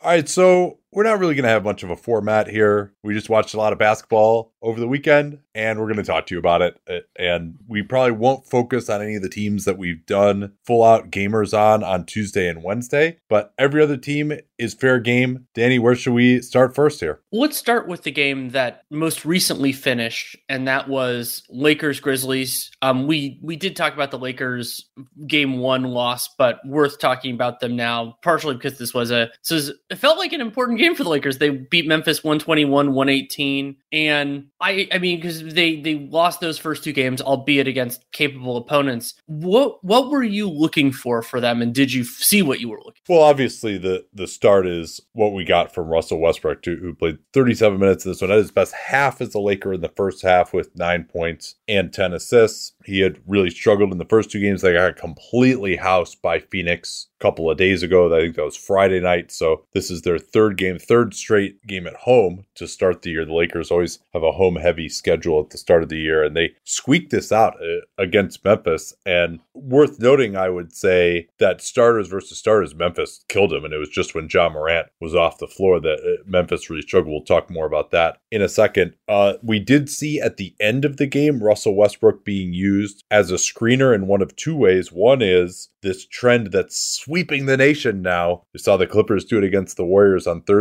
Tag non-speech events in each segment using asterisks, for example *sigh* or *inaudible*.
All right, so we're not really going to have much of a format here. We just watched a lot of basketball over the weekend, and we're going to talk to you about it. Uh, and we probably won't focus on any of the teams that we've done full out gamers on on Tuesday and Wednesday, but every other team is fair game. Danny, where should we start first here? Let's start with the game that most recently finished, and that was Lakers Grizzlies. Um, we we did talk about the Lakers game one loss, but worth talking about them now, partially because this was a so it felt like an important game for the Lakers. They beat Memphis 121, 118. And I I mean, because they they lost those first two games, albeit against capable opponents. What what were you looking for for them, and did you see what you were looking? For? Well, obviously the the start is what we got from Russell Westbrook, who played 37 minutes in this one. At his best half as a Laker in the first half with nine points and 10 assists. He had really struggled in the first two games. They got completely housed by Phoenix a couple of days ago. I think that was Friday night. So this is their third game, third straight game at home to start the year. The Lakers always have a home heavy schedule at the start of the year, and they squeaked this out uh, against Memphis. And worth noting, I would say that starters versus starters, Memphis killed him. And it was just when Ja Morant was off the floor that uh, Memphis really struggled. We'll talk more about that in a second. Uh, we did see at the end of the game Russell Westbrook being used as a screener in one of two ways. One is this trend that's sweeping the nation now. We saw the Clippers do it against the Warriors on Thursday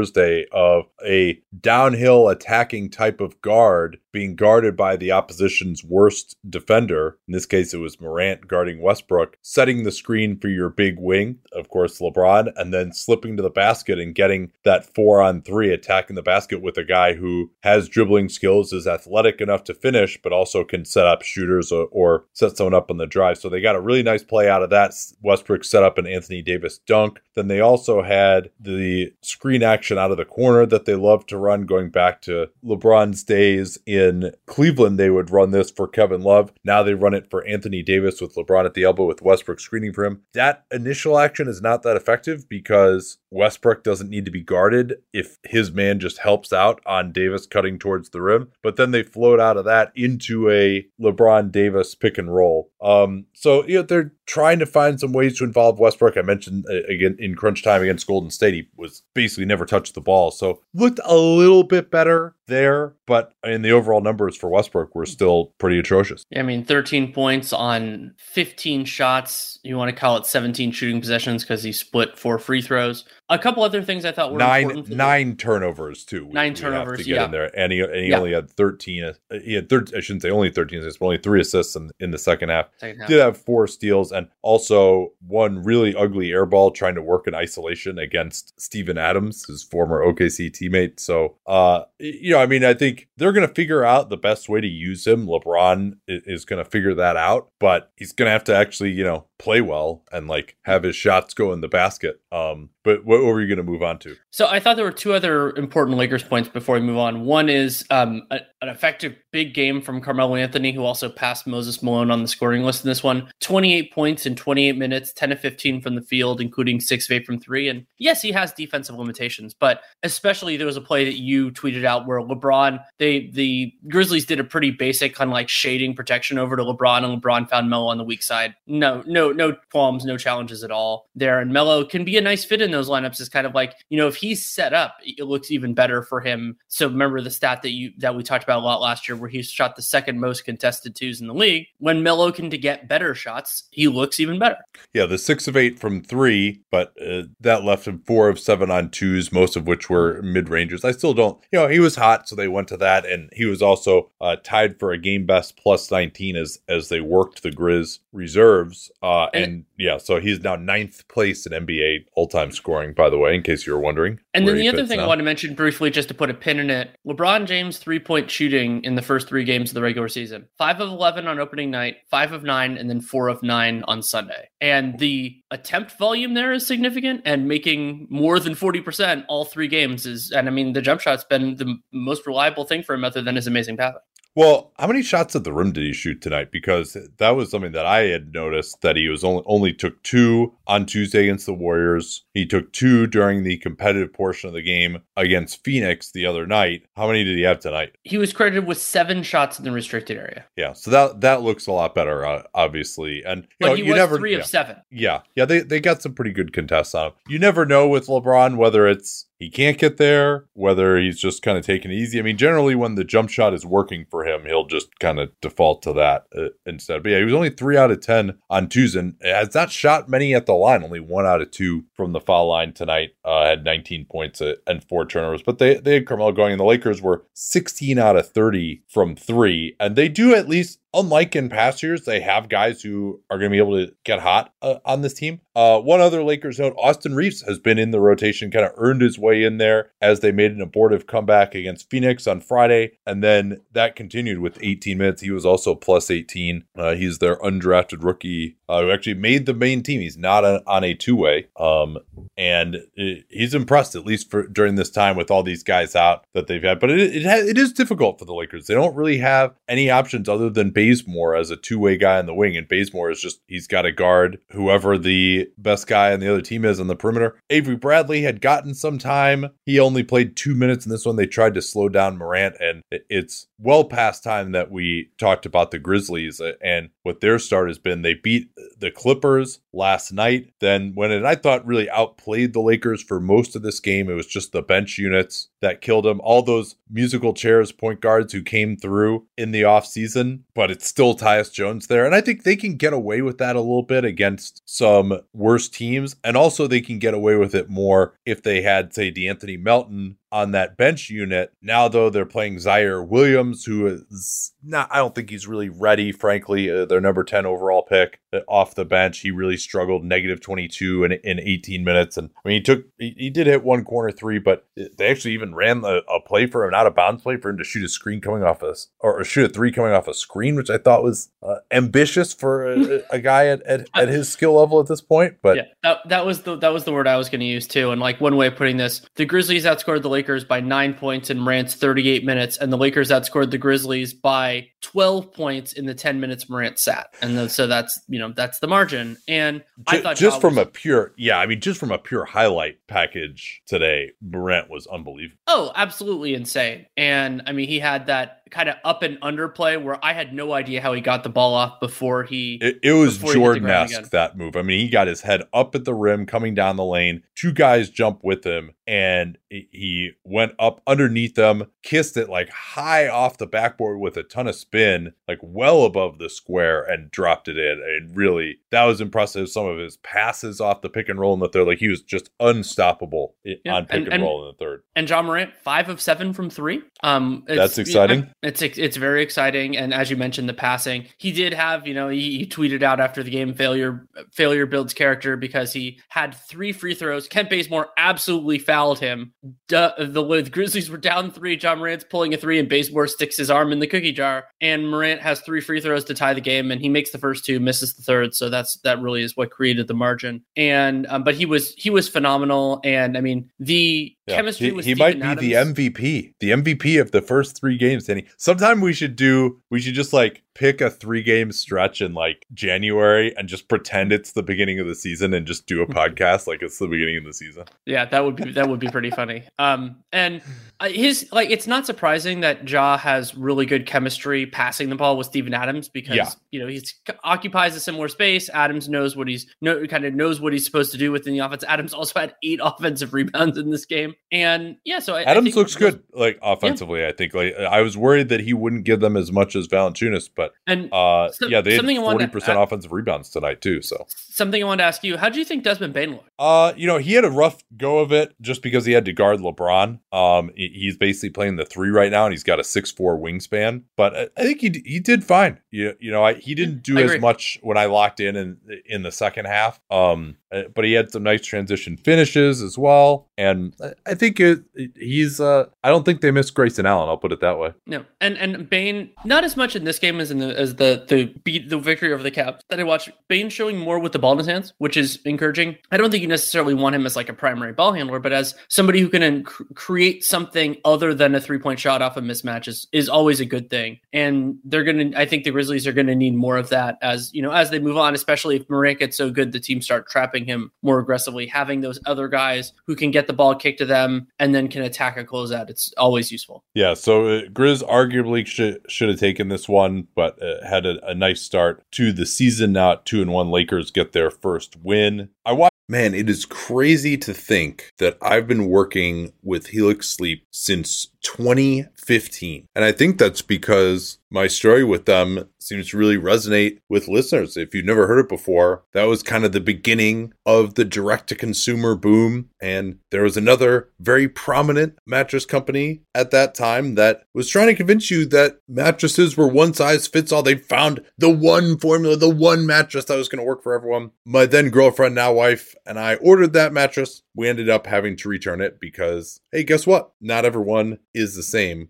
of a downhill attacking type of guard being guarded by the opposition's worst defender. In this case, it was Morant guarding Westbrook, setting the screen for your big wing, of course, LeBron, and then slipping to the basket and getting that four on three, attacking the basket with a guy who has dribbling skills, is athletic enough to finish, but also can set up shooters or, or set someone up on the drive. So they got a really nice play out of that. Westbrook set up an Anthony Davis dunk. Then they also had the screen action out of the corner that they love to run, going back to LeBron's days in in Cleveland, they would run this for Kevin Love. Now they run it for Anthony Davis with LeBron at the elbow with Westbrook screening for him. That initial action is not that effective because Westbrook doesn't need to be guarded if his man just helps out on Davis cutting towards the rim. But then they float out of that into a LeBron Davis pick and roll. Um, so you know they're trying to find some ways to involve Westbrook. I mentioned uh, again in crunch time against Golden State, he was basically never touched the ball, so looked a little bit better there. But in the overall numbers for Westbrook, were still pretty atrocious. Yeah, I mean, 13 points on 15 shots. You want to call it 17 shooting possessions because he split four free throws. A couple other things I thought were nine nine turnovers too. Nine we, turnovers, we to get yeah. in there, and he, and he yeah. only had 13. Uh, he had 13. I shouldn't say only 13 assists, but only three assists in, in the second half. second half. Did have four steals and also one really ugly airball trying to work in isolation against Steven Adams, his former OKC teammate. So, uh, you know, I mean, I think they're going to figure out the best way to use him. LeBron is going to figure that out, but he's going to have to actually, you know, play well and like have his shots go in the basket. Um, but what were you going to move on to? So I thought there were two other important Lakers points before we move on. One is um, a, an effective big game from Carmelo Anthony, who also passed Moses Malone on the scoring list in this one. 28 points in 28 minutes, 10 of 15 from the field, including six of eight from three. And yes, he has defensive limitations, but especially there was a play that you tweeted out where LeBron, they the Grizzlies did a pretty basic kind of like shading protection over to LeBron, and LeBron found Melo on the weak side. No, no, no qualms, no challenges at all there. And Melo can be a nice fit in those lineups is kind of like, you know, if he's set up, it looks even better for him. So remember the stat that you that we talked about a lot last year where he shot the second most contested twos in the league. When Melo can to get better shots, he looks even better. Yeah, the six of eight from three, but uh, that left him four of seven on twos, most of which were mid rangers. I still don't, you know, he was hot, so they went to that, and he was also uh, tied for a game best plus 19 as as they worked the Grizz reserves. Uh, and, and yeah, so he's now ninth place in NBA all time scoring, by the way, in case you were wondering. And then the other thing now. I want to mention briefly, just to put a pin in it LeBron James three point shooting in the first three games of the regular season five of 11 on opening night, five of nine, and then four of nine on Sunday. And the attempt volume there is significant and making more than 40% all three games is, and I mean, the jump shot's been the most reliable thing for him other than his amazing passing. Well, how many shots at the rim did he shoot tonight? Because that was something that I had noticed that he was only only took two on Tuesday against the Warriors. He took two during the competitive portion of the game against Phoenix the other night. How many did he have tonight? He was credited with seven shots in the restricted area. Yeah, so that that looks a lot better, uh, obviously. And you but know, he you was never three yeah, of seven. Yeah, yeah, they they got some pretty good contests on him. You never know with LeBron whether it's he can't get there, whether he's just kind of taking it easy. I mean, generally when the jump shot is working for him, he'll just kind of default to that uh, instead. But yeah, he was only three out of 10 on Tuesday. And has not shot many at the line, only one out of two from the foul line tonight. Uh, had 19 points uh, and four turnovers. But they, they had Carmelo going, and the Lakers were 16 out of 30 from three. And they do at least unlike in past years, they have guys who are going to be able to get hot uh, on this team. Uh, one other Lakers note Austin Reaves has been in the rotation, kind of earned his way in there as they made an abortive comeback against Phoenix on Friday. And then that continued with 18 minutes. He was also plus 18. Uh, he's their undrafted rookie uh, who actually made the main team. He's not a, on a two way. Um, and it, he's impressed, at least for during this time with all these guys out that they've had. But it, it, has, it is difficult for the Lakers. They don't really have any options other than Bazemore as a two way guy in the wing. And Bazemore is just, he's got to guard whoever the best guy on the other team is on the perimeter. Avery Bradley had gotten some time. He only played two minutes in this one. They tried to slow down Morant, and it's well past time that we talked about the Grizzlies uh, and what their start has been. They beat the Clippers last night. Then, when it, I thought really outplayed the Lakers for most of this game, it was just the bench units that killed them. All those musical chairs point guards who came through in the offseason, but it's still Tyus Jones there. And I think they can get away with that a little bit against some worse teams. And also, they can get away with it more if they had, say, De'Anthony Melton on that bench unit. Now, though, they're playing Ziaire Williams, who is not, I don't think he's really ready, frankly. Uh, their number 10 overall pick uh, off the bench. He really struggled negative 22 in, in 18 minutes. And I mean, he took, he, he did hit one corner three, but they actually even ran a, a play for him, not a bounce play for him to shoot a screen coming off a, or shoot a three coming off a screen, which I thought was uh, ambitious for *laughs* a, a guy at, at, at, his skill level at this point. But yeah, that, that was the, that was the word I was going to use too. And like one way of putting this, the Grizzlies outscored the Lakers Lakers by nine points in Morant's 38 minutes, and the Lakers outscored the Grizzlies by 12 points in the 10 minutes Morant sat. And the, so that's, you know, that's the margin. And I thought just from was, a pure, yeah, I mean, just from a pure highlight package today, Morant was unbelievable. Oh, absolutely insane. And I mean, he had that kind of up and under play where I had no idea how he got the ball off before he. It, it was Jordan esque that move. I mean, he got his head up at the rim, coming down the lane. Two guys jump with him, and he went up underneath them, kissed it like high off the backboard with a ton of spin, like well above the square, and dropped it in. And really, that was impressive. Some of his passes off the pick and roll in the third, like he was just unstoppable yeah, on pick and, and, and roll in the third. And Ja Morant, five of seven from three. Um, that's exciting. It's it's very exciting, and as you mentioned, the passing. He did have, you know, he, he tweeted out after the game, failure failure builds character because he had three free throws. Kent Bazemore absolutely fouled him. Duh, the, the Grizzlies were down three. Ja Morant's pulling a three, and Bazemore sticks his arm in the cookie jar. And Morant has three free throws to tie the game, and he makes the first two, misses the third. So that's that really is what created the margin. And um, but he was he was phenomenal, and I mean the yeah. chemistry he, he might be Adams. the MVP, the MVP of the first three games. Danny, sometime we should do, we should just like pick a three game stretch in like January and just pretend it's the beginning of the season and just do a *laughs* podcast like it's the beginning of the season. Yeah, that would be that would be pretty funny. Um, and uh, his like it's not surprising that Ja has really good chemistry passing the ball with Steven Adams because yeah. you know he's occupies a similar space. Adams knows what he's no kind of knows what he's supposed to do within the offense. Adams *laughs* also had eight offensive rebounds in this game, and yeah, so I, Adams I looks good like offensively. Yeah. I think like I was worried that he wouldn't give them as much as Valanciunas, but But And uh, So- yeah, they had something wanted forty percent offensive rebounds tonight too. So something I wanted to ask you: How do you think Desmond Bane looked? Uh, you know, he had a rough go of it just because he had to guard LeBron. Um, he's basically playing the three right now, and he's got a six four wingspan. But I, think he he did fine. You, you know, I, he didn't do as much when I locked in in in the second half. Um, uh, but he had some nice transition finishes as well, and I- think it, he's. Uh, I don't think they missed Grayson Allen. I'll put it that way. No, and and Bane not as much in this game as in the as the the beat the victory over the Cavs that I watched. Bane showing more with the ball in his hands, which is encouraging. I don't think you necessarily want him as like a primary ball handler, but as somebody who can inc- create something other than a three point shot off a mismatch is is always a good thing. And they're gonna, I think the Grizzlies are gonna need more of that as you know as they move on, especially if Morant gets so good, the team start trapping him more aggressively. Having those other guys who can get the ball kicked to them and then can attack a closeout, it's always useful. Yeah, so uh, Grizz arguably should should have taken this one, but uh, had a, a nice start to the season. Not two and one, Lakers get their first win. I watched. Man, it is crazy to think that I've been working with Helix Sleep since 2015. And I think that's because my story with them seems to really resonate with listeners. If you've never heard it before, that was kind of the beginning of the direct to consumer boom. And there was another very prominent mattress company at that time that was trying to convince you that mattresses were one size fits all. They found the one formula, the one mattress that was going to work for everyone. My then girlfriend, now wife, and I ordered that mattress. We ended up having to return it because, hey, guess what? Not everyone is the same.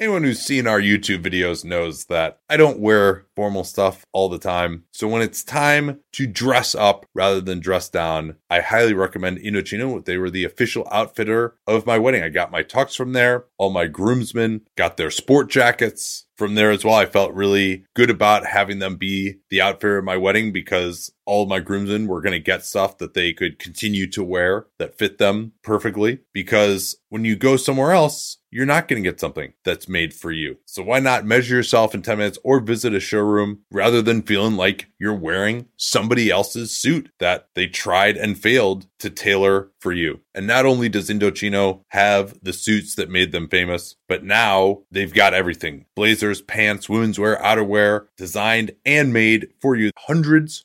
Anyone who's seen our YouTube videos knows that I don't wear formal stuff all the time. So when it's time to dress up rather than dress down, I highly recommend Indochino. They were the official outfitter of my wedding. I got my tux from there. All my groomsmen got their sport jackets from there as well. I felt really good about having them be the outfitter of my wedding because all my groomsmen were going to get stuff that they could continue to wear that fit them perfectly. Because when you go somewhere else, you're not going to get something that's made for you. So why not measure yourself in 10 minutes or visit a showroom rather than feeling like you're wearing somebody else's suit that they tried and failed to tailor for you. And not only does Indochino have the suits that made them famous, but now they've got everything. Blazers, pants, womenswear, outerwear, designed and made for you. Hundreds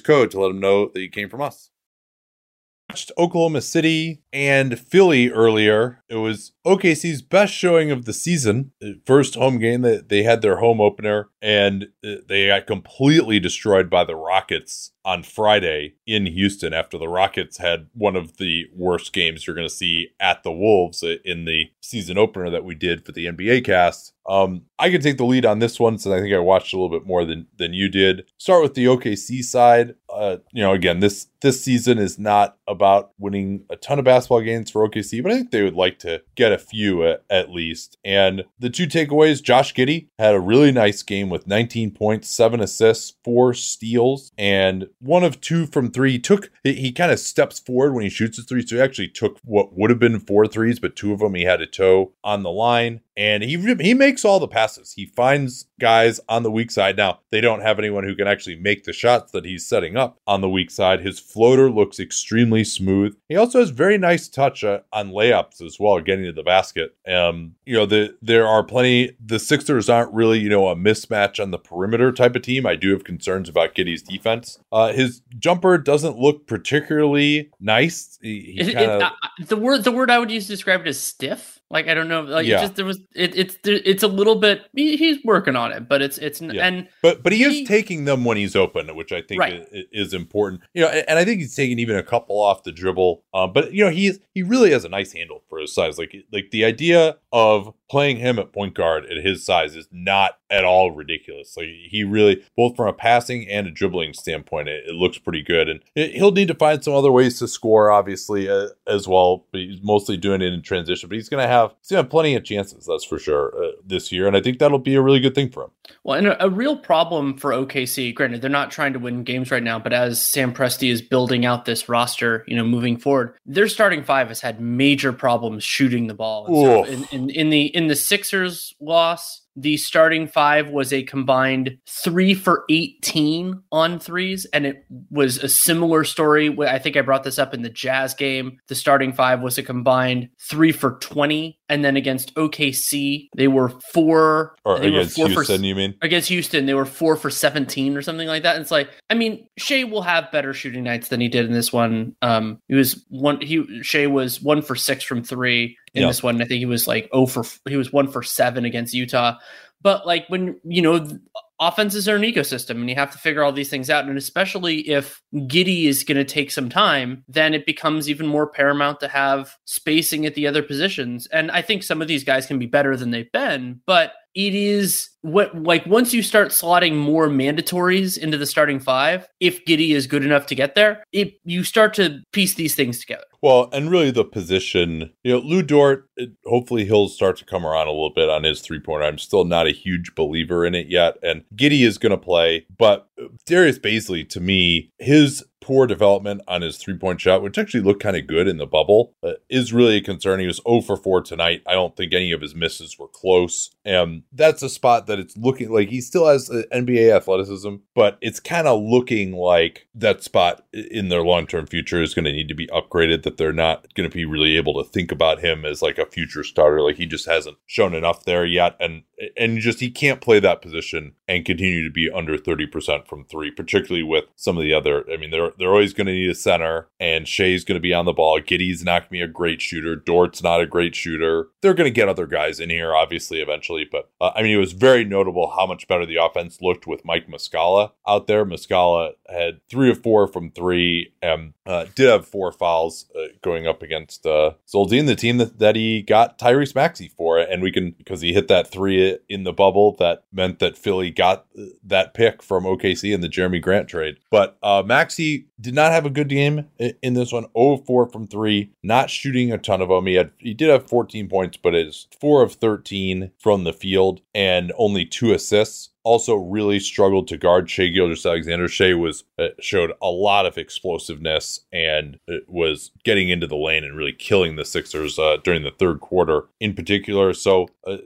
code to let them know that you came from us. Watched Oklahoma City and Philly earlier. It was OKC's best showing of the season. First home game that they had their home opener, and they got completely destroyed by the Rockets on Friday in Houston after the Rockets had one of the worst games you're going to see at the Wolves in the season opener that we did for the NBA cast. Um, I can take the lead on this one since I think I watched a little bit more than than you did. Start with the OKC side. Uh, you know, again, this this season is not about winning a ton of basketball games for OKC, but I think they would like to get a few at, at least. And the two takeaways: Josh Giddey had a really nice game with 19 points, seven assists, four steals, and one of two from three. He took he, he kind of steps forward when he shoots his three, so he actually took what would have been four threes, but two of them he had a toe on the line and he he makes all the passes. He finds guys on the weak side. Now they don't have anyone who can actually make the shots that he's setting up on the weak side. His floater looks extremely smooth. He also has very nice touch uh, on layups as well, getting to the basket. Um, you know, the there are plenty. The Sixers aren't really you know a mismatch on the perimeter type of team. I do have concerns about Giddey's defense. Uh, his jumper doesn't look particularly nice. He, he kinda... uh, the word the word I would use to describe it is stiff. Like I don't know, like yeah. just there was it, it's it's a little bit he, he's working on it, but it's it's yeah. and but but he, he, is taking them when he's open, which I think right. is, is, important. You know, and I think he's taking even a couple off the dribble. Um, but you know he's he really has a nice handle for his size. Like like the idea of playing him at point guard at his size is not at all ridiculous. Like he really, both from a passing and a dribbling standpoint, it, it looks pretty good. And it, he'll need to find some other ways to score, obviously, uh, as well. But he's mostly doing it in transition. But he's going to have, he's going to have plenty of chances, that's for sure, uh, this year. And I think that'll be a really good thing for him. Well, and a, a, real problem for OKC, granted, they're not trying to win games right now, but as Sam Presti is building out this roster, you know, moving forward, their starting five has had major problems shooting the ball. So in, in, in the in the Sixers loss, the starting five was a combined three for 18 on threes. And it was a similar story. I think I brought this up in the Jazz game. The starting five was a combined three for 20. And then against OKC, they were four. Or against four Houston, for, you mean? Against Houston, they were four for 17 or something like that. And it's like, I mean, Shai will have better shooting nights than he did in this one. Um, he was one, he, Shai was one for six from three in this one. I think he was like oh for he was one for seven against Utah. But like when you know offenses are an ecosystem and you have to figure all these things out. And especially if Giddey is going to take some time, then it becomes even more paramount to have spacing at the other positions. And I think some of these guys can be better than they've been, but it is what like once you start slotting more mandatories into the starting five, if Giddey is good enough to get there, it you start to piece these things together. Well, and really the position, you know, Lu Dort, hopefully he'll start to come around a little bit on his three pointer. I'm still not a huge believer in it yet. And Giddey is going to play, but uh, Darius Bazley, to me, his poor development on his three point shot, which actually looked kind of good in the bubble, uh, is really a concern. He was 0 for 4 tonight. I don't think any of his misses were close. And that's a spot that it's looking like he still has NBA athleticism, but it's kind of looking like that spot in their long term future is going to need to be upgraded, that they're not going to be really able to think about him as like a future starter. Like he just hasn't shown enough there yet. And and just he can't play that position and continue to be under 30% from three, particularly with some of the other. I mean, they're they're always going to need a center, and Shai's going to be on the ball. Giddey's not going to be a great shooter. Dort's not a great shooter. They're going to get other guys in here, obviously, eventually. But uh, I mean, it was very notable how much better the offense looked with Mike Muscala out there. Muscala had three of four from three, and uh, did have four fouls uh, going up against uh, Zoldine, the team that, that he got Tyrese Maxey for. And we can, because he hit that three in the bubble, that meant that Philly got that pick from OKC in the Jerami Grant trade. But uh, Maxey did not have a good game in this one. 0 4 from three, not shooting a ton of them. He had he did have 14 points, but it's four of 13 from the field and only two assists also really struggled to guard Shai Gilgeous-Alexander. Shai was uh, showed a lot of explosiveness and was getting into the lane and really killing the Sixers uh, during the third quarter in particular. So uh,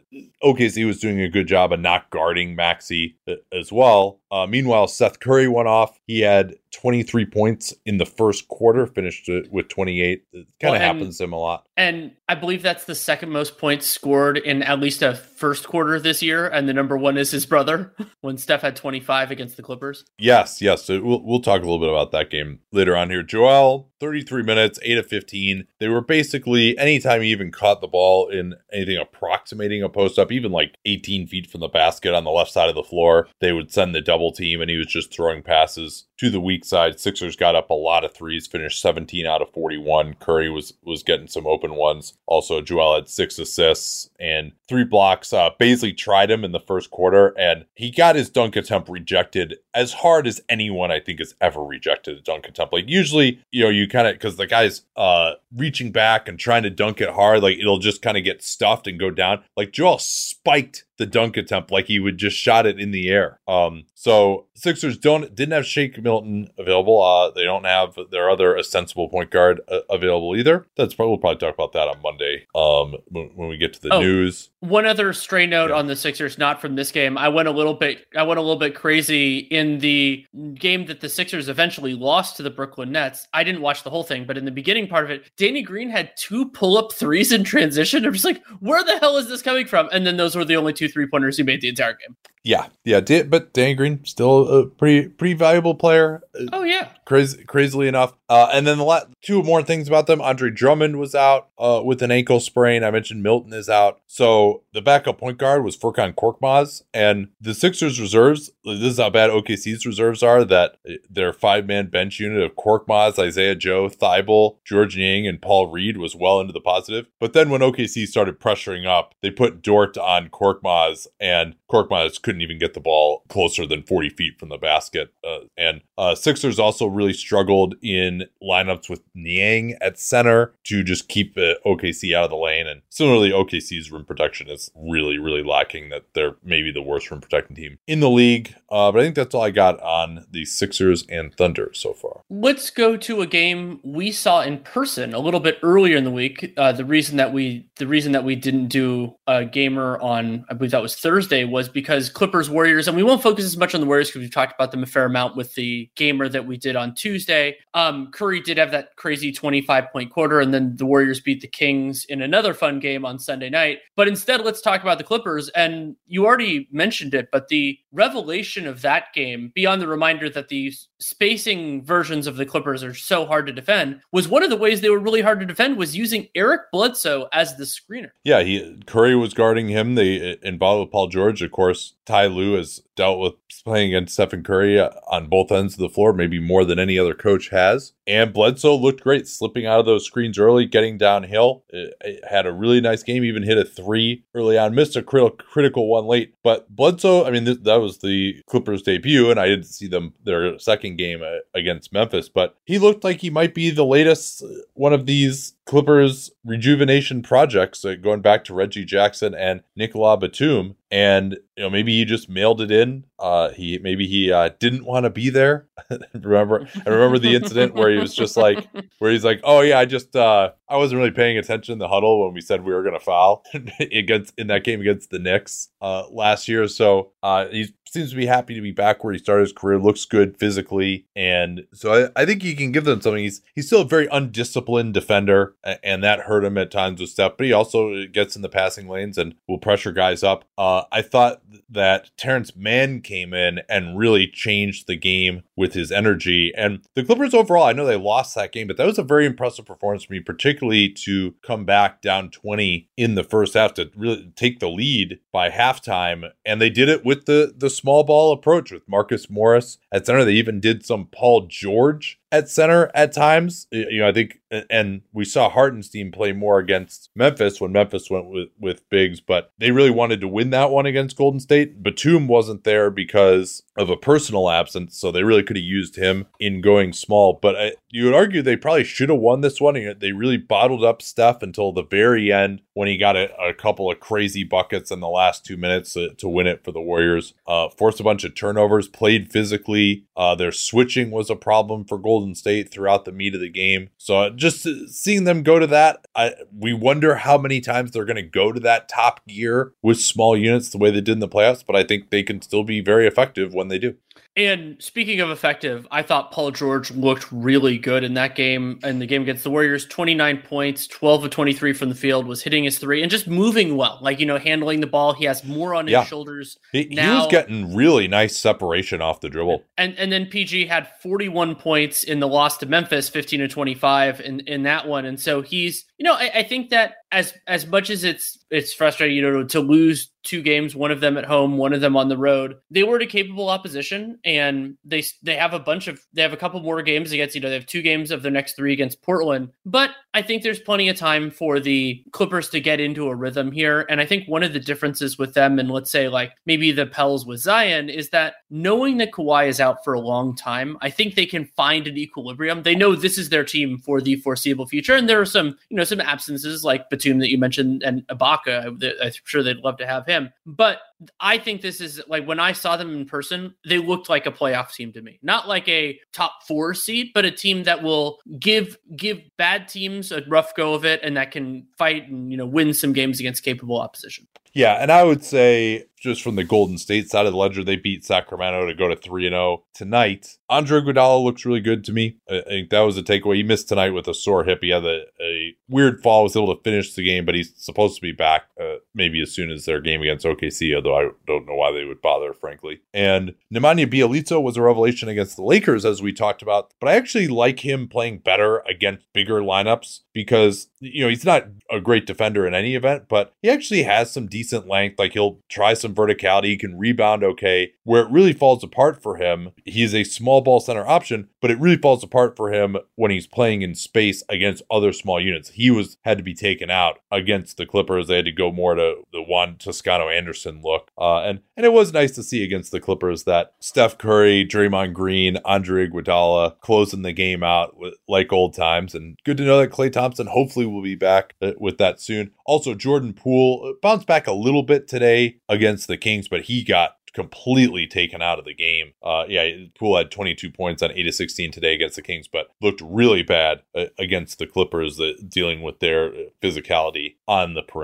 OKC was doing a good job of not guarding Maxey uh, as well. Uh, meanwhile, Seth Curry went off. He had 23 points in the first quarter, finished with 28. It kind of well, happens to him a lot. And I believe that's the second most points scored in at least a first quarter this year. And the number one is his brother *laughs* when Steph had 25 against the Clippers. Yes, yes. So we'll, we'll talk a little bit about that game later on here. Joel 33 minutes, 8 of 15. They were basically anytime he even caught the ball in anything approximating a post up, even like 18 feet from the basket on the left side of the floor, they would send the double team and he was just throwing passes to the weak side. Sixers got up a lot of threes, finished 17 out of 41. Curry was was getting some open ones. Also, Joel had six assists and three blocks. Uh, Bazley tried him in the first quarter, and he got his dunk attempt rejected as hard as anyone I think has ever rejected a dunk attempt. Like usually, you know, you kind of because the guy's uh reaching back and trying to dunk it hard, like it'll just kind of get stuffed and go down. Like Joel spiked the dunk attempt like he would just shot it in the air. Um, so Sixers don't didn't have Shake Milton available. Uh, they don't have their other ostensible point guard uh, available either. That's probably we'll probably talk about that on Monday. Um, when, when we get to the oh, news. One other stray note yeah. on the Sixers, not from this game. I went a little bit. I went a little bit crazy in the game that the Sixers eventually lost to the Brooklyn Nets. I didn't watch the whole thing, but in the beginning part of it, Danny Green had two pull up threes in transition. I'm just like, where the hell is this coming from? And then those were the only two two three pointers he made the entire game. Yeah, yeah, but Danny Green still a pretty pretty valuable player. Oh yeah, crazy, crazily enough. Uh, and then the last two more things about them: Andre Drummond was out uh, with an ankle sprain. I mentioned Milton is out. So the backup point guard was Furkan Korkmaz, and the Sixers reserves. This is how bad OKC's reserves are. That their five man bench unit of Korkmaz, Isaiah Joe, Thybulle, Georges Niang, and Paul Reed was well into the positive. But then when OKC started pressuring up, they put Dort on Korkmaz, and Korkmaz couldn't even get the ball closer than 40 feet from the basket. Uh, and uh, Sixers also really struggled in lineups with Niang at center to just keep uh, OKC out of the lane. And similarly, OKC's rim protection is really, really lacking. That they're maybe the worst rim protecting team in the league. Uh, but I think that's all I got on the Sixers and Thunder so far. Let's go to a game we saw in person a little bit earlier in the week. Uh, the reason that we the reason that we didn't do a gamer on I believe that was Thursday was because Clippers Warriors, and we won't focus as much on the Warriors because we've talked about them a fair amount with the gamer that we did on Tuesday. Um, Curry did have that crazy 25 point quarter, and then the Warriors beat the Kings in another fun game on Sunday night. But instead, let's talk about the Clippers. And you already mentioned it, but the revelation of that game, beyond the reminder that these spacing versions of the Clippers are so hard to defend, was one of the ways they were really hard to defend was using Eric Bledsoe as the screener. Yeah, he Curry was guarding him. They involved with Paul George, course. Ty Lue has dealt with playing against Stephen Curry on both ends of the floor, maybe more than any other coach has. And Bledsoe looked great, slipping out of those screens early, getting downhill. It, it had a really nice game, even hit a three early on, missed a critical critical one late. But Bledsoe, I mean, th- that was the Clippers' debut, and I didn't see them their second game uh, against Memphis, but he looked like he might be the latest uh, one of these Clippers rejuvenation projects, uh, going back to Reggie Jackson and Nicolas Batum and you know maybe he just mailed it in uh he maybe he uh didn't want to be there. *laughs* Remember i remember the incident where he was just like *laughs* where he's like oh yeah i just uh i wasn't really paying attention in the huddle when we said we were gonna foul *laughs* against in that game against the Knicks uh last year. So uh he seems to be happy to be back where he started his career looks good physically and so i, I think he can give them something. He's he's still a very undisciplined defender and that hurt him at times with stuff but he also gets in the passing lanes and will pressure guys up. Uh I thought that Terance Mann came in and really changed the game with his energy. And the Clippers overall, I know they lost that game, but that was a very impressive performance for me, particularly to come back down 20 in the first half to really take the lead by halftime. And they did it with the the small ball approach with Marcus Morris at center. They even did some Paul George at center at times. You know, I think, and we saw Hartenstein play more against Memphis when Memphis went with, with bigs, but they really wanted to win that one against Golden State. Batum wasn't there because of a personal absence, so they really could have used him in going small. But I, you would argue they probably should have won this one. They really bottled up Steph until the very end when he got a, a couple of crazy buckets in the last two minutes to, to win it for the Warriors. Uh, forced a bunch of turnovers, played physically. Uh, their switching was a problem for Golden State throughout the meat of the game. So uh, just seeing them go to that, I, we wonder how many times they're going to go to that top gear with small units the way they did in the playoffs. But I think they can still be very effective when they do. And speaking of effective, I thought Paul George looked really good in that game. In the game against the Warriors, 29 points, 12 of 23 from the field, was hitting his three and just moving well, like you know, handling the ball. He has more on his Yeah. shoulders. He, he was getting really nice separation off the dribble. And and then PG had 41 points in the loss to Memphis, 15 to 25 in, in that one. And so he's, you know, I, I think that as as much as it's it's frustrating, you know, to lose two games, one of them at home, one of them on the road, they were a capable opposition, and they they have a bunch of they have a couple more games against, you know, they have two games of their next three against Portland. But I think there's plenty of time for the Clippers to get into a rhythm here. And I think one of the differences with them and let's say like maybe the Pels with Zion is that knowing that Kawhi is out for a long time, I think they can find an equilibrium. They know this is their team for the foreseeable future. And there are some, you know, some absences like Batum that you mentioned and Ibaka. I'm sure they'd love to have him. But I think this is like when I saw them in person, they looked like a playoff team to me. Not like a top four seed, but a team that will give give bad teams a rough go of it and that can fight and you know win some games against capable opposition. Yeah, and I would say just from the Golden State side of the ledger, they beat Sacramento to go to 3 0 tonight. Andre Iguodala looks really good to me. I think that was a takeaway. He missed tonight with a sore hip. He had a, a weird fall, was able to finish the game, but he's supposed to be back uh, maybe as soon as their game against OKC, although I don't know why they would bother, frankly. And Nemanja Bjelica was a revelation against the Lakers, as we talked about, but I actually like him playing better against bigger lineups because, you know, he's not a great defender in any event, but he actually has some decent length. Like he'll try some verticality, he can rebound okay. Where it really falls apart for him, he's a small ball center option, but it really falls apart for him when he's playing in space against other small units. He was had to be taken out against the Clippers. They had to go more to the Juan Toscano Anderson look. Uh, and and it was nice to see against the Clippers that Steph Curry, Draymond Green, Andre Iguodala closing the game out with, like old times. And good to know that Klay Thompson hopefully will be back uh, with that soon. Also, Jordan Poole uh, bounced back a little bit today against the Kings, but he got completely taken out of the game. Uh, yeah, Poole had 22 points on 8 of 16 today against the Kings, but looked really bad uh, against the Clippers, uh, dealing with their physicality on the perimeter.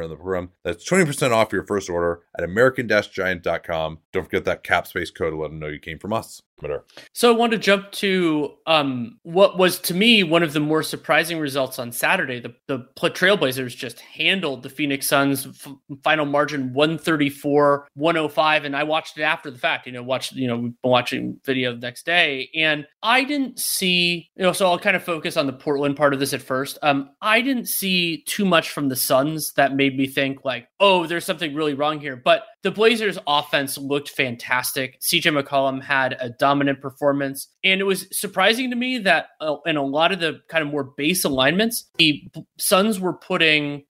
on the program. That's 20% off your first order at American Giant.com. Don't forget that CAPSPACE code to let them know you came from us. Better. So I want to jump to um, what was to me one of the more surprising results on Saturday. The the Trailblazers just handled the Phoenix Suns f- final margin 134-105 and I watched it after the fact, you know, watched you know, we've been watching video the next day and I didn't see, you know, so I'll kind of focus on the Portland part of this at first. Um I didn't see too much from the Suns that made me think like, "Oh, there's something really wrong here." But the Blazers offense looked fantastic. CJ McCollum had a dominant performance. And it was surprising to me that uh, in a lot of the kind of more base alignments, the Suns were putting